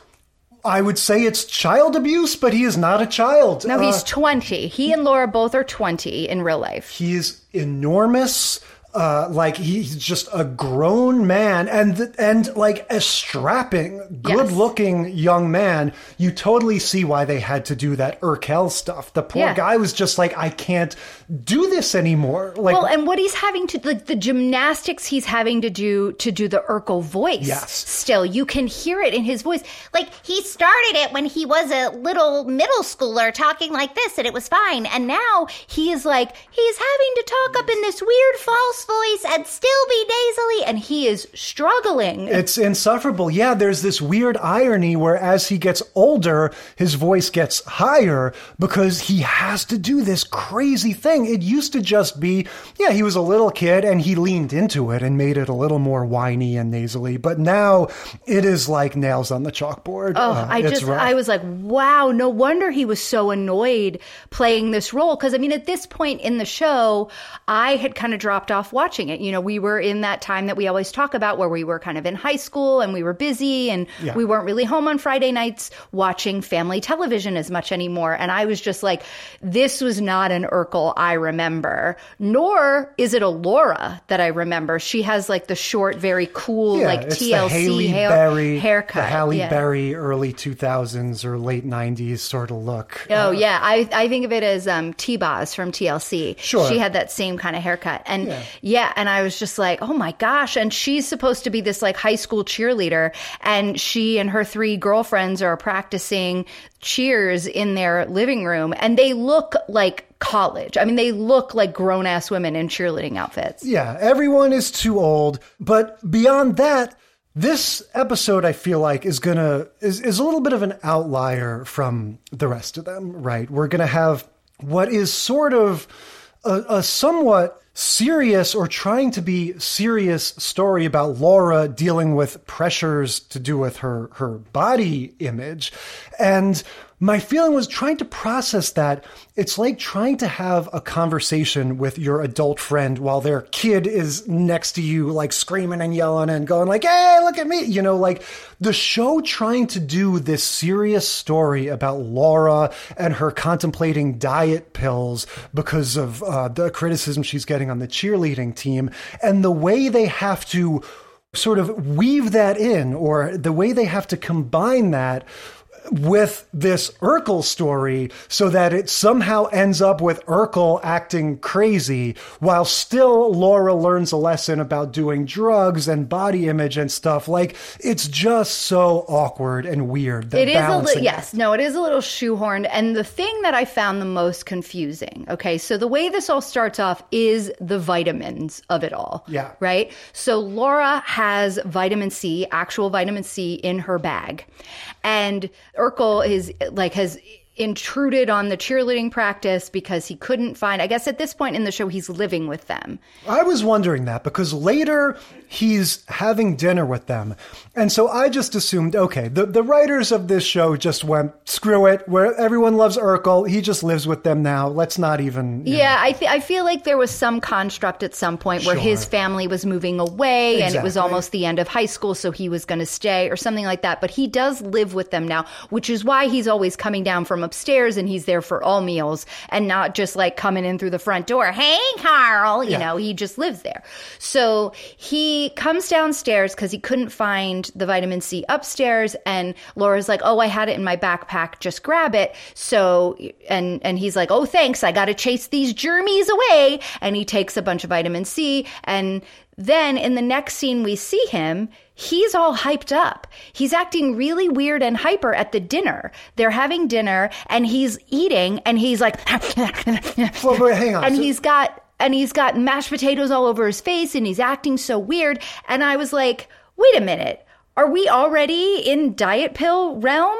I would say it's child abuse, but he is not a child. No, Uh, he's 20. He and Laura both are 20 in real life. He's enormous. Uh, like he's just a grown man and and like a strapping, good looking young man. You totally see why they had to do that Urkel stuff. The poor Yeah. guy was just like, I can't do this anymore. Like, well, and what he's having to like the gymnastics he's having to do to do the Urkel voice. Yes. Still, you can hear it in his voice. Like he started it when he was a little middle schooler talking like this and it was fine. And now He is like he's having to talk up in this weird false voice and still be nasally, and he is struggling. It's insufferable. Yeah, there's this weird irony where as he gets older, his voice gets higher because he has to do this crazy thing. It used to just be, yeah, he was a little kid and he leaned into it and made it a little more whiny and nasally. But now it is like nails on the chalkboard. Oh, Uh, I just, rough. I was like, wow, no wonder he was so annoyed playing this role. Cause I mean, at this point in the show, I had kind of dropped off watching it. You know, we were in that time that we always talk about where we were kind of in high school and we were busy and Yeah. we weren't really home on Friday nights watching family television as much anymore. And I was just like, this was not an Urkel I remember, nor is it a Laura that I remember. She has like the short, very cool, yeah, like TLC Halle hair- Berry, haircut. the Halle Yeah. Berry early 2000s or late 90s sort of look. Oh Uh, yeah, I I think of it as um T-Boz from TLC. Sure. she had that same kind of haircut, and Yeah. Yeah. and I was just like, oh my gosh! And she's supposed to be this like high school cheerleader, and she and her three girlfriends are practicing cheers in their living room, and they look like college. I mean, they look like grown ass women in cheerleading outfits. Yeah, everyone is too old. But beyond that, this episode I feel like is gonna is, is a little bit of an outlier from the rest of them, right? We're gonna have what is sort of a, a somewhat serious or trying to be serious story about Laura dealing with pressures to do with her her body image. And my feeling was trying to process that. It's like trying to have a conversation with your adult friend while their kid is next to you, like screaming and yelling and going like, Hey, look at me. You know, like the show trying to do this serious story about Laura and her contemplating diet pills because of uh, the criticism she's getting on the cheerleading team and the way they have to sort of weave that in or the way they have to combine that with this Urkel story so that it somehow ends up with Urkel acting crazy while still Laura learns a lesson about doing drugs and body image and stuff. Like it's just so awkward and weird. It is a little, yes, no, it is a little shoehorned. And the thing that I found the most confusing, okay, so the way this all starts off is the vitamins of it all. Yeah. Right? So Laura has vitamin C, actual vitamin C in her bag. And Urkel is like, has intruded on the cheerleading practice because he couldn't find, I guess at this point in the show, he's living with them. I was wondering that because later he's having dinner with them. And so I just assumed, okay, the, the writers of this show just went, screw it, where everyone loves Urkel. He just lives with them now. Let's not even. know. Yeah, I th- I feel like there was some construct at some point where his family was moving away and it was almost the end of high school, so he was going to stay or something like that. But he does live with them now, which is why he's always coming down from upstairs and he's there for all meals and not just like coming in through the front door. Hey, Carl, you Yeah. know, he just lives there. So he comes downstairs because he couldn't find the vitamin C upstairs, and Laura's like, "Oh, I had it in my backpack. Just grab it." So and and he's like, "Oh, thanks. I got to chase these germies away." And he takes a bunch of vitamin C, and then in the next scene we see him. He's all hyped up. He's acting really weird and hyper at the dinner. They're having dinner and he's eating and he's like, Well, but hang on. and So- he's got and he's got mashed potatoes all over his face and he's acting so weird and i was like wait a minute are we already in diet pill realm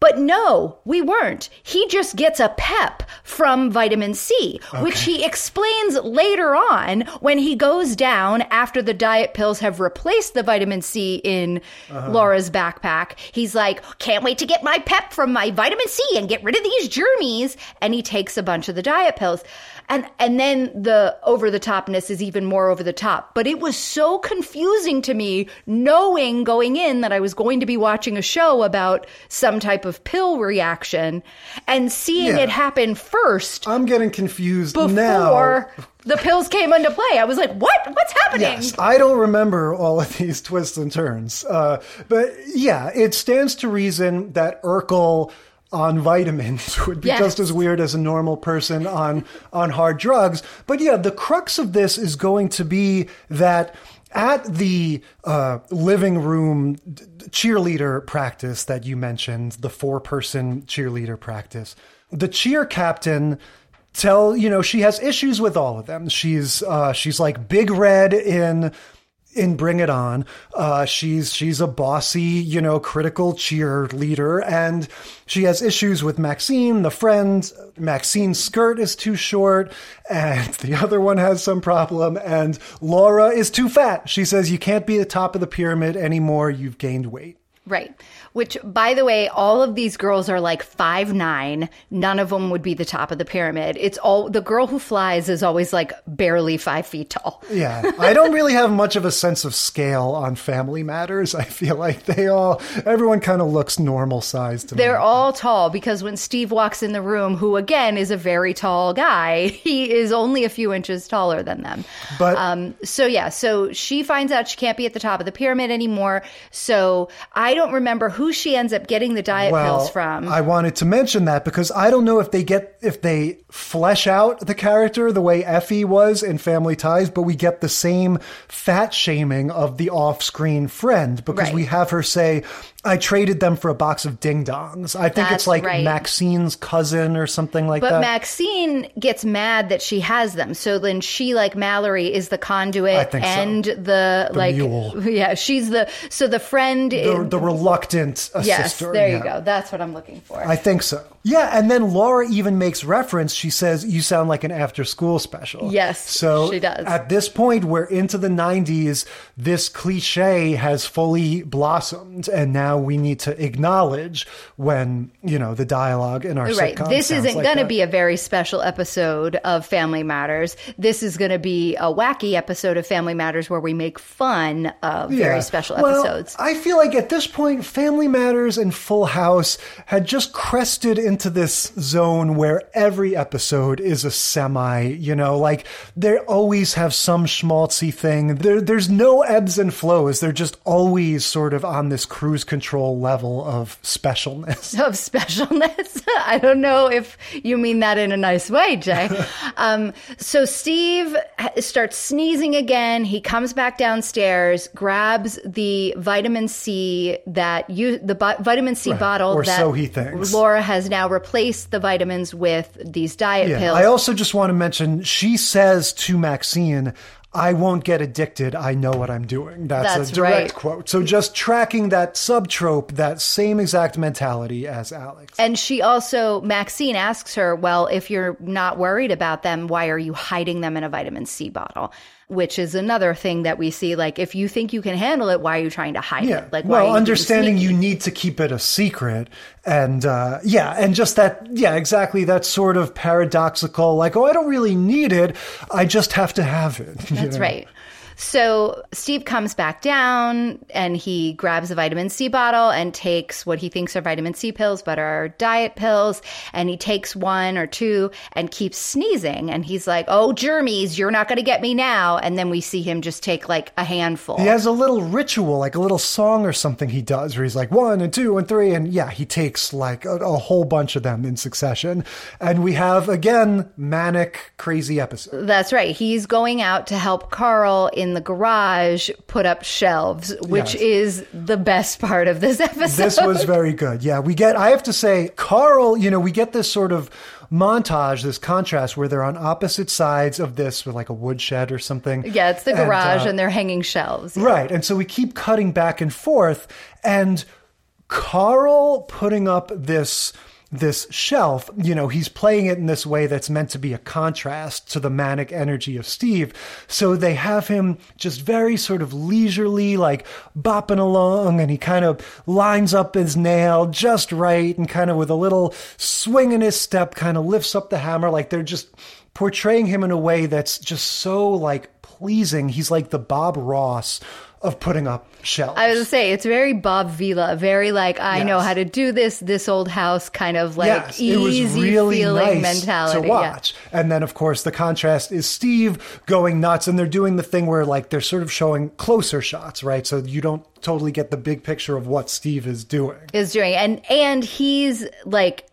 but no, we weren't. He just gets a pep from vitamin C, which he explains later on when he goes down after the diet pills have replaced the vitamin C in uh-huh. Laura's backpack. He's like, can't wait to get my pep from my vitamin C and get rid of these germies. And he takes a bunch of the diet pills. And and then the over the topness is even more over the top. But it was so confusing to me knowing going in that I was going to be watching a show about some type of pill reaction and seeing Yeah. it happen first I'm getting confused before now. the pills came into play. I was like, "What? What's happening?" Yes, I don't remember all of these twists and turns. Uh, but yeah, it stands to reason that Urkel on vitamins would be Yes. just as weird as a normal person on on hard drugs. But yeah, the crux of this is going to be that at the uh, living room cheerleader practice that you mentioned, the four person cheerleader practice, the cheer captain tell you know she has issues with all of them she's uh she's like big red in in Bring It On. Uh, she's she's a bossy, you know, critical cheerleader, and she has issues with Maxine, the friend. Maxine's skirt is too short, and the other one has some problem. And Laura is too fat. She says you can't be the top of the pyramid anymore. You've gained weight. Right. Which, by the way, all of these girls are like five nine. None of them would be the top of the pyramid. It's all the girl who flies is always like barely five feet tall. Yeah, I don't really have much of a sense of scale on Family Matters. I feel like they all, everyone kind of looks normal sized to me. They're all tall because when Steve walks in the room, who again is a very tall guy, he is only a few inches taller than them. But- um, so yeah, so she finds out she can't be at the top of the pyramid anymore. So I don't remember who she ends up getting the diet pills from. I wanted to mention that because I don't know if they get if they flesh out the character the way Effie was in Family Ties, but we get the same fat shaming of the off-screen friend because Right. we have her say, "I traded them for a box of ding dongs." I think That's it's like right. Maxine's cousin or something like But that. But Maxine gets mad that she has them. So then she, like Mallory, is the conduit think so. and the, like, mule. yeah, she's the so the friend. the, is, the reluctant yes, there yeah. you go. That's what I'm looking for. I think so. Yeah, and then Laura even makes reference. She says, "You sound like an after-school special." Yes, so she does. At this point, we're into the '90s. This cliche has fully blossomed, and now we need to acknowledge when you know the dialogue in our Right. sitcom This isn't like going to be a very special episode of Family Matters. This is going to be a wacky episode of Family Matters where we make fun of very special Well, episodes. I feel like at this point, Family Matters and Full House had just crested into this zone where every episode is a semi, you know, like they always have some schmaltzy thing. There, there's no ebbs and flows. They're just always sort of on this cruise control level of specialness. of specialness. I don't know if you mean that in a nice way, Jay. um, so Steve starts sneezing again. He comes back downstairs, grabs the vitamin C that you the vitamin C Right. bottle Or that so he thinks. Laura has now replaced the vitamins with these diet Yeah. pills. I also just want to mention she says to Maxine, I won't get addicted. I know what I'm doing. That's, That's a direct right. quote. So just tracking that subtrope, that same exact mentality as Alex. And she also, Maxine asks her, Well, if you're not worried about them, why are you hiding them in a vitamin C bottle? Which is another thing that we see. Like, if you think you can handle it, why are you trying to hide Yeah. it? Like, well, understanding you need to keep it a secret. And, uh, yeah, and just that, yeah, exactly. That sort of paradoxical, like, oh, I don't really need it. I just have to have it. you That's know? right. So Steve comes back down and he grabs a vitamin C bottle and takes what he thinks are vitamin C pills, but are diet pills. And he takes one or two and keeps sneezing. And he's like, Oh, germies, you're not going to get me now. And then we see him just take like a handful. He has a little ritual, like a little song or something he does where he's like one and two and three. And yeah, he takes like a, a whole bunch of them in succession. And we have, again, manic, crazy episode. That's right. He's going out to help Carl in the garage put up shelves, which Yes. is the best part of this episode. This was very good. Yeah, we get, I have to say, Carl, you know, we get this sort of montage, this contrast where they're on opposite sides of this with like a woodshed or something. yeah, it's the garage and, and, uh, they're hanging shelves. Right. And so we keep cutting back and forth and Carl putting up this this shelf, you know, he's playing it in this way that's meant to be a contrast to the manic energy of Steve. So they have him just very sort of leisurely, like bopping along, and he kind of lines up his nail just right, and kind of with a little swing in his step, kind of lifts up the hammer, like they're just portraying him in a way that's just so like pleasing. He's like the Bob Ross of putting up shelves. I was gonna say it's very Bob Vila, very like I know how to do this. This old house kind of like yes, easy it was really feeling nice mentality. to Yeah. watch. And then, of course, the contrast is Steve going nuts, and they're doing the thing where like they're sort of showing closer shots, right? So you don't totally get the big picture of what Steve is doing. is doing and and he's like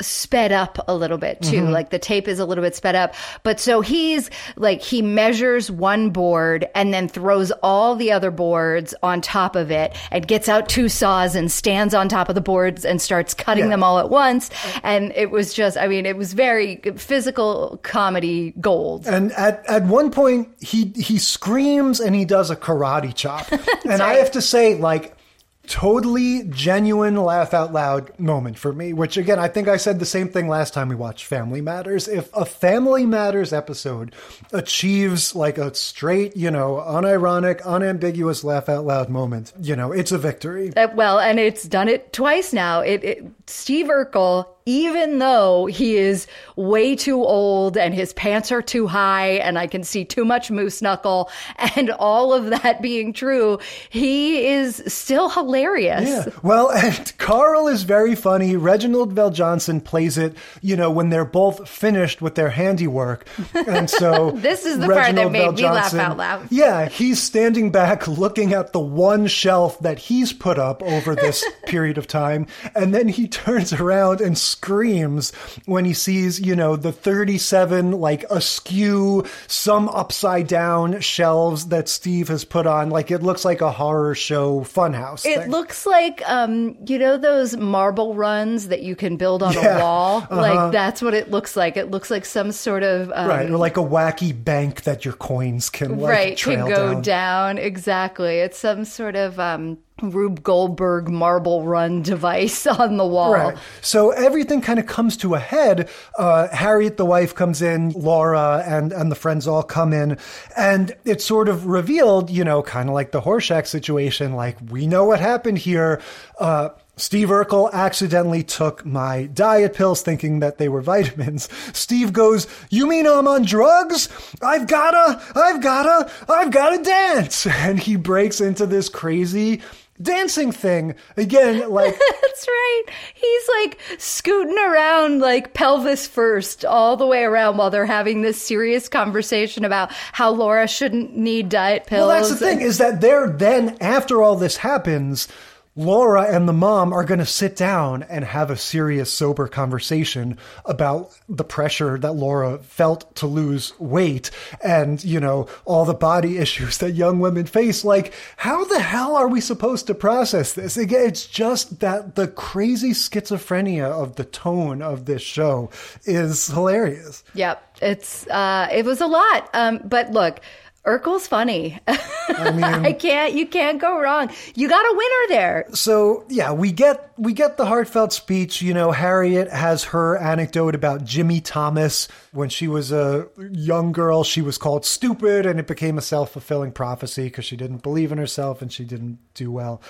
sped up a little bit too Mm-hmm. like the tape is a little bit sped up but so he's like he measures one board and then throws all the other boards on top of it and gets out two saws and stands on top of the boards and starts cutting Yeah. them all at once and it was just i mean it was very physical comedy gold And at, at one point, he he screams and he does a karate chop, and I have to say, like. Totally genuine laugh out loud moment for me, which again, I think I said the same thing last time we watched Family Matters. If a Family Matters episode achieves like a straight, you know, unironic, unambiguous laugh out loud moment, you know, it's a victory. Uh, well, and it's done it twice now. It, it Steve Urkel, even though he is way too old and his pants are too high, and I can see too much moose knuckle, and all of that being true, he is still hilarious. Yeah. Well, and Carl is very funny. Reginald VelJohnson plays it, you know, when they're both finished with their handiwork. And so This is the part that made Vell me laugh out loud. Yeah, he's standing back looking at the one shelf that he's put up over this period of time. And then he turns around and screams when he sees, you know, the 37 like askew, some upside down shelves that Steve has put on. Like it looks like a horror show funhouse. It thing. looks like, um, you know, those marble runs that you can build on Yeah, a wall. uh-huh. Like that's what it looks like. It looks like some sort of um, Right, or like a wacky bank that your coins can like right trail can go down. down. exactly it's some sort of um rube goldberg marble run device on the wall Right. So everything kind of comes to a head. Uh, Harriet, the wife, comes in. Laura and and the friends all come in, and it's sort of revealed, you know, kind of like the Horshack situation. Like we know what happened here. Uh, Steve Urkel accidentally took my diet pills thinking that they were vitamins. Steve goes, You mean I'm on drugs? I've gotta, I've gotta, I've gotta dance. And he breaks into this crazy dancing thing. Again, like, that's right he's like scooting around like pelvis first all the way around while they're having this serious conversation about how laura shouldn't need diet pills Well, that's the thing is that they're then after all this happens, Laura and the mom are going to sit down and have a serious, sober conversation about the pressure that Laura felt to lose weight and, you know, all the body issues that young women face. Like, how the hell are we supposed to process this? It's just that the crazy schizophrenia of the tone of this show is hilarious. Yep, it's uh, it was a lot. Um, but look, Urkel's funny. I, mean- can't. You can't go wrong. You got a winner there. so yeah, we get we get the heartfelt speech. You know, Harriet has her anecdote about Jimmy Thomas when she was a young girl. She was called stupid, and it became a self fulfilling prophecy because she didn't believe in herself and she didn't do well.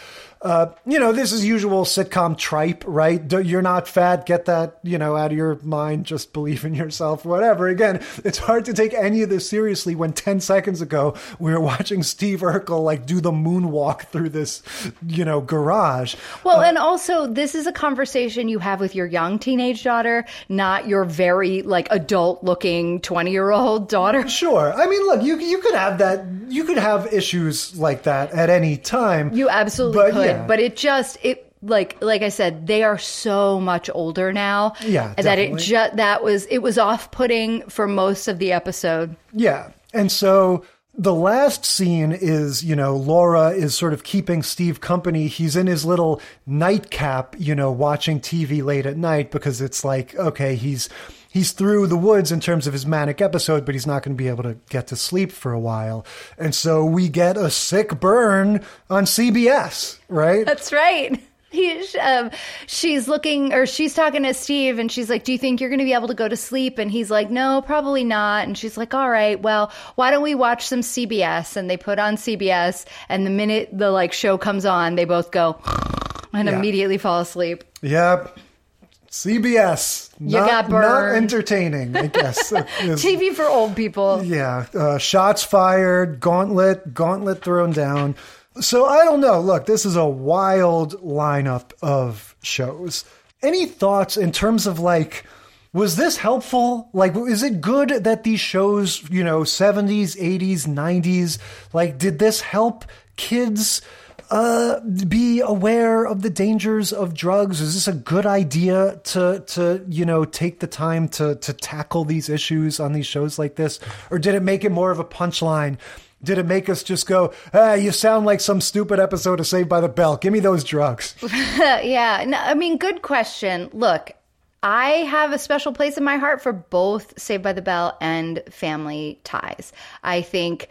Uh, you know, this is usual sitcom tripe, right? You're not fat. Get that you know out of your mind. Just believe in yourself. Whatever. Again, it's hard to take any of this seriously when ten seconds ago we were watching Steve Urkel like do the moonwalk through this, you know, garage. Well, and also this is a conversation you have with your young teenage daughter, not your very like adult looking twenty year old daughter. Sure. I mean, look, you you could have that. You could have issues like that at any time. You absolutely But, could, yeah. but it just it like like I said, they are so much older now. Yeah, that it just that was it was off putting for most of the episode. Yeah. And so the last scene is, you know, Laura is sort of keeping Steve company. He's in his little nightcap, you know, watching TV late at night because it's like, okay, he's he's through the woods in terms of his manic episode, but he's not going to be able to get to sleep for a while. And so we get a sick burn on CBS, right? That's right. He, um, she's looking, or she's talking to Steve, and she's like, "Do you think you're going to be able to go to sleep?" And he's like, "No, probably not." And she's like, "All right, well, why don't we watch some CBS?" And they put on CBS, and the minute the like show comes on, they both go and Yeah. immediately fall asleep. Yep. CBS. You not, Not entertaining, I guess. is- TV for old people. yeah, uh, shots fired, gauntlet, gauntlet thrown down. So I don't know. Look, this is a wild lineup of shows. Any thoughts in terms of like, was this helpful? Like, is it good that these shows, you know, 70s, 80s, 90s, like, did this help kids? Uh, be aware of the dangers of drugs. Is this a good idea to to you know take the time to to tackle these issues on these shows like this, or did it make it more of a punchline? Did it make us just go, ah, you sound like some stupid episode of Saved by the Bell. Give me those drugs. yeah. No, I mean, good question. Look, I have a special place in my heart for both Saved by the Bell and Family Ties. I think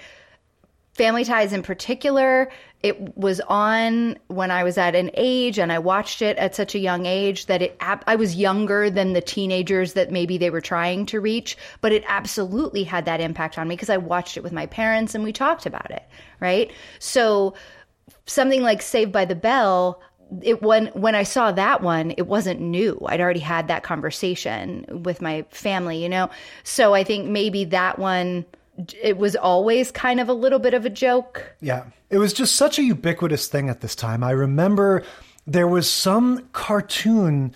Family Ties in particular, it was on when I was at an age and I watched it at such a young age that it I was younger than the teenagers that maybe they were trying to reach, but it absolutely had that impact on me because I watched it with my parents and we talked about it, right? So something like Saved by the Bell, it when when I saw that one, it wasn't new. I'd already had that conversation with my family, you know. So I think maybe that one it was always kind of a little bit of a joke. Yeah. It was just such a ubiquitous thing at this time. I remember there was some cartoon,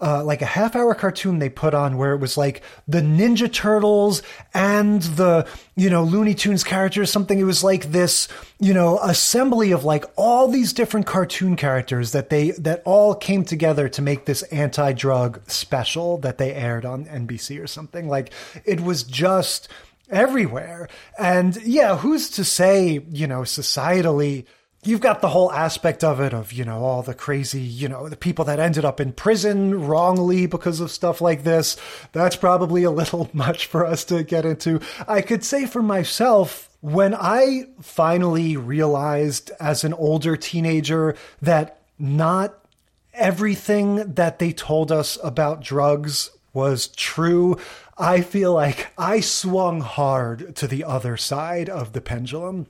uh, like a half hour cartoon they put on where it was like the Ninja Turtles and the, you know, Looney Tunes characters, something. It was like this, you know, assembly of like all these different cartoon characters that they, that all came together to make this anti drug special that they aired on NBC or something. Like it was just, everywhere. And yeah, who's to say, you know, societally, you've got the whole aspect of it of, you know, all the crazy, you know, the people that ended up in prison wrongly because of stuff like this. That's probably a little much for us to get into. I could say for myself, when I finally realized as an older teenager that not everything that they told us about drugs was true, I feel like I swung hard to the other side of the pendulum.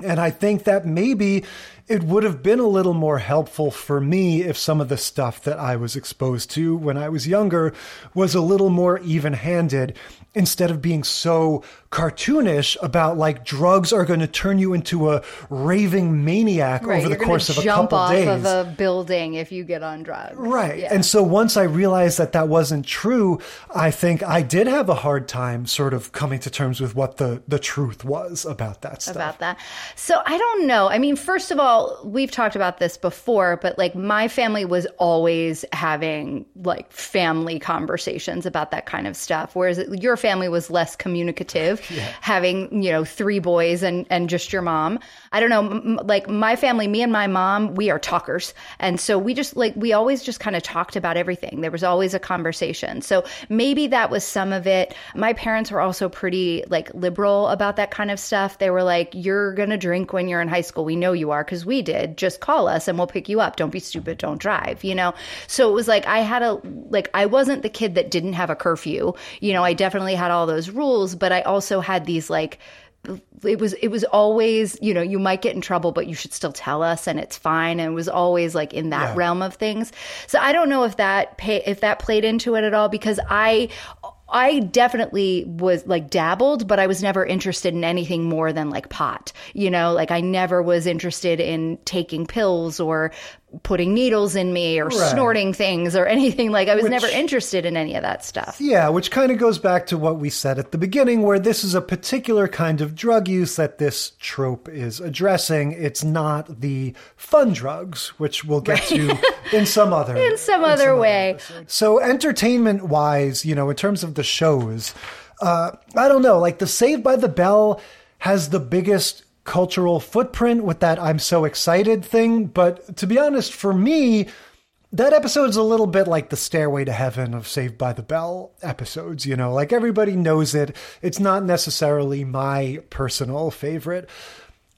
And I think that maybe it would have been a little more helpful for me if some of the stuff that I was exposed to when I was younger was a little more even handed instead of being so cartoonish about like drugs are going to turn you into a raving maniac Right, over the course of a jump couple off days. of a building if you get on drugs. Right. Yeah. And so once I realized that that wasn't true, I think I did have a hard time sort of coming to terms with what the, the truth was about that stuff. about that. So I don't know. I mean, first of all, we've talked about this before, but like my family was always having like family conversations about that kind of stuff, whereas your family was less communicative, having you know three boys and and just your mom. I don't know. M- like my family, me and my mom, we are talkers, and so we just like we always just kind of talked about everything. There was always a conversation. So maybe that was some of it. My parents were also pretty like liberal about that kind of stuff. They were like, "You're gonna drink when you're in high school. We know you are because we did. Just call us and we'll pick you up. Don't be stupid. Don't drive." You know. So it was like I had a like I wasn't the kid that didn't have a curfew. You know, I definitely had all those rules, but I also had these like it was it was always you know you might get in trouble but you should still tell us and it's fine and it was always like in that Yeah. realm of things so i don't know if that pay, if that played into it at all because i I definitely was like dabbled, but I was never interested in anything more than like pot. You know, like I never was interested in taking pills or putting needles in me or Right. snorting things or anything. Like I was Which- never interested in any of that stuff. Yeah, which kind of goes back to what we said at the beginning, where this is a particular kind of drug use that this trope is addressing. It's not the fun drugs, which we'll get to in some other In some other way. So, entertainment wise, you know, in terms of the shows, uh, I don't know, like the Saved by the Bell has the biggest cultural footprint with that I'm so excited thing. But to be honest, for me, that episode's a little bit like the Stairway to Heaven of Saved by the Bell episodes, you know, like everybody knows it. It's not necessarily my personal favorite.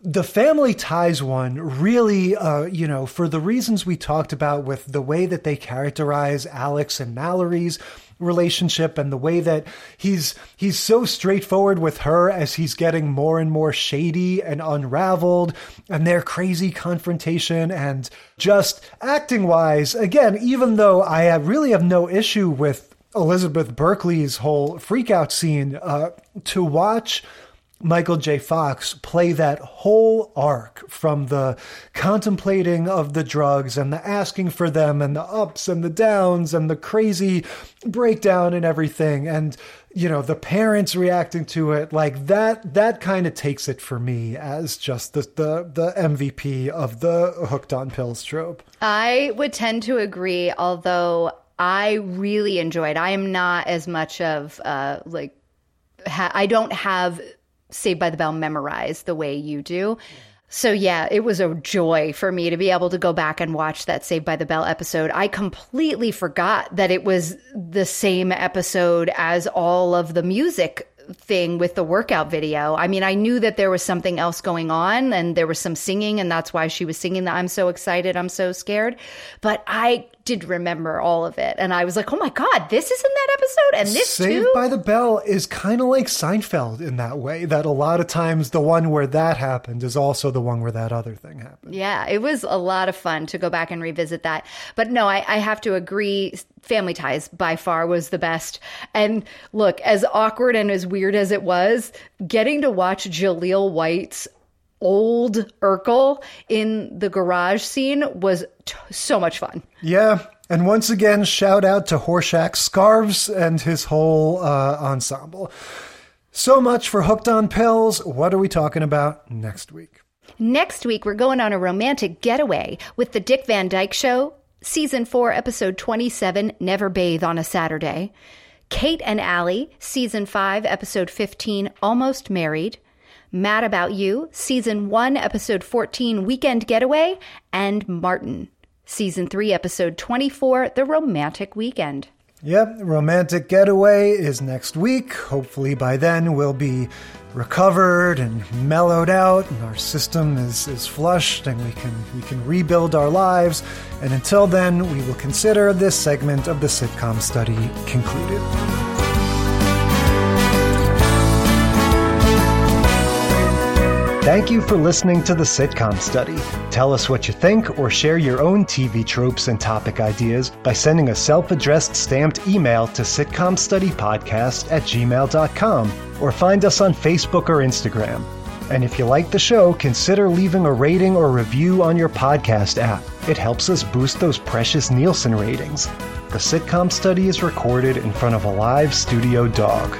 The family ties one really, uh, you know, for the reasons we talked about with the way that they characterize Alex and Mallory's relationship and the way that he's he's so straightforward with her as he's getting more and more shady and unraveled and their crazy confrontation and just acting wise again even though I have, really have no issue with Elizabeth Berkley's whole freakout scene uh, to watch Michael J. Fox play that whole arc from the contemplating of the drugs and the asking for them and the ups and the downs and the crazy breakdown and everything and you know the parents reacting to it like that that kind of takes it for me as just the the the MVP of the hooked on pills trope. I would tend to agree although I really enjoyed. I am not as much of uh like ha- I don't have Saved by the Bell memorized the way you do. So yeah, it was a joy for me to be able to go back and watch that Saved by the Bell episode. I completely forgot that it was the same episode as all of the music thing with the workout video. I mean, I knew that there was something else going on and there was some singing and that's why she was singing that I'm so excited, I'm so scared. But I did remember all of it and I was like, "Oh my god, this is in that episode and this Saved too?" by the Bell is kind of like Seinfeld in that way that a lot of times the one where that happened is also the one where that other thing happened. Yeah, it was a lot of fun to go back and revisit that. But no, I, I have to agree. Family Ties by far was the best. And look, as awkward and as weird as it was, getting to watch Jaleel White's old Urkel in the garage scene was t- so much fun. Yeah. And once again, shout out to Horshack Scarves and his whole uh, ensemble. So much for Hooked on Pills. What are we talking about next week? Next week, we're going on a romantic getaway with the Dick Van Dyke Show, Season 4, Episode 27 Never Bathe on a Saturday. Kate and Allie, Season 5, Episode 15 Almost Married. Mad About You, Season 1, Episode 14 Weekend Getaway. And Martin, Season 3, Episode 24 The Romantic Weekend. Yep, Romantic Getaway is next week. Hopefully by then we'll be recovered and mellowed out and our system is, is flushed and we can we can rebuild our lives. And until then, we will consider this segment of the sitcom study concluded. Thank you for listening to the Sitcom Study. Tell us what you think or share your own TV tropes and topic ideas by sending a self addressed stamped email to sitcomstudypodcast at gmail.com or find us on Facebook or Instagram. And if you like the show, consider leaving a rating or review on your podcast app. It helps us boost those precious Nielsen ratings. The Sitcom Study is recorded in front of a live studio dog.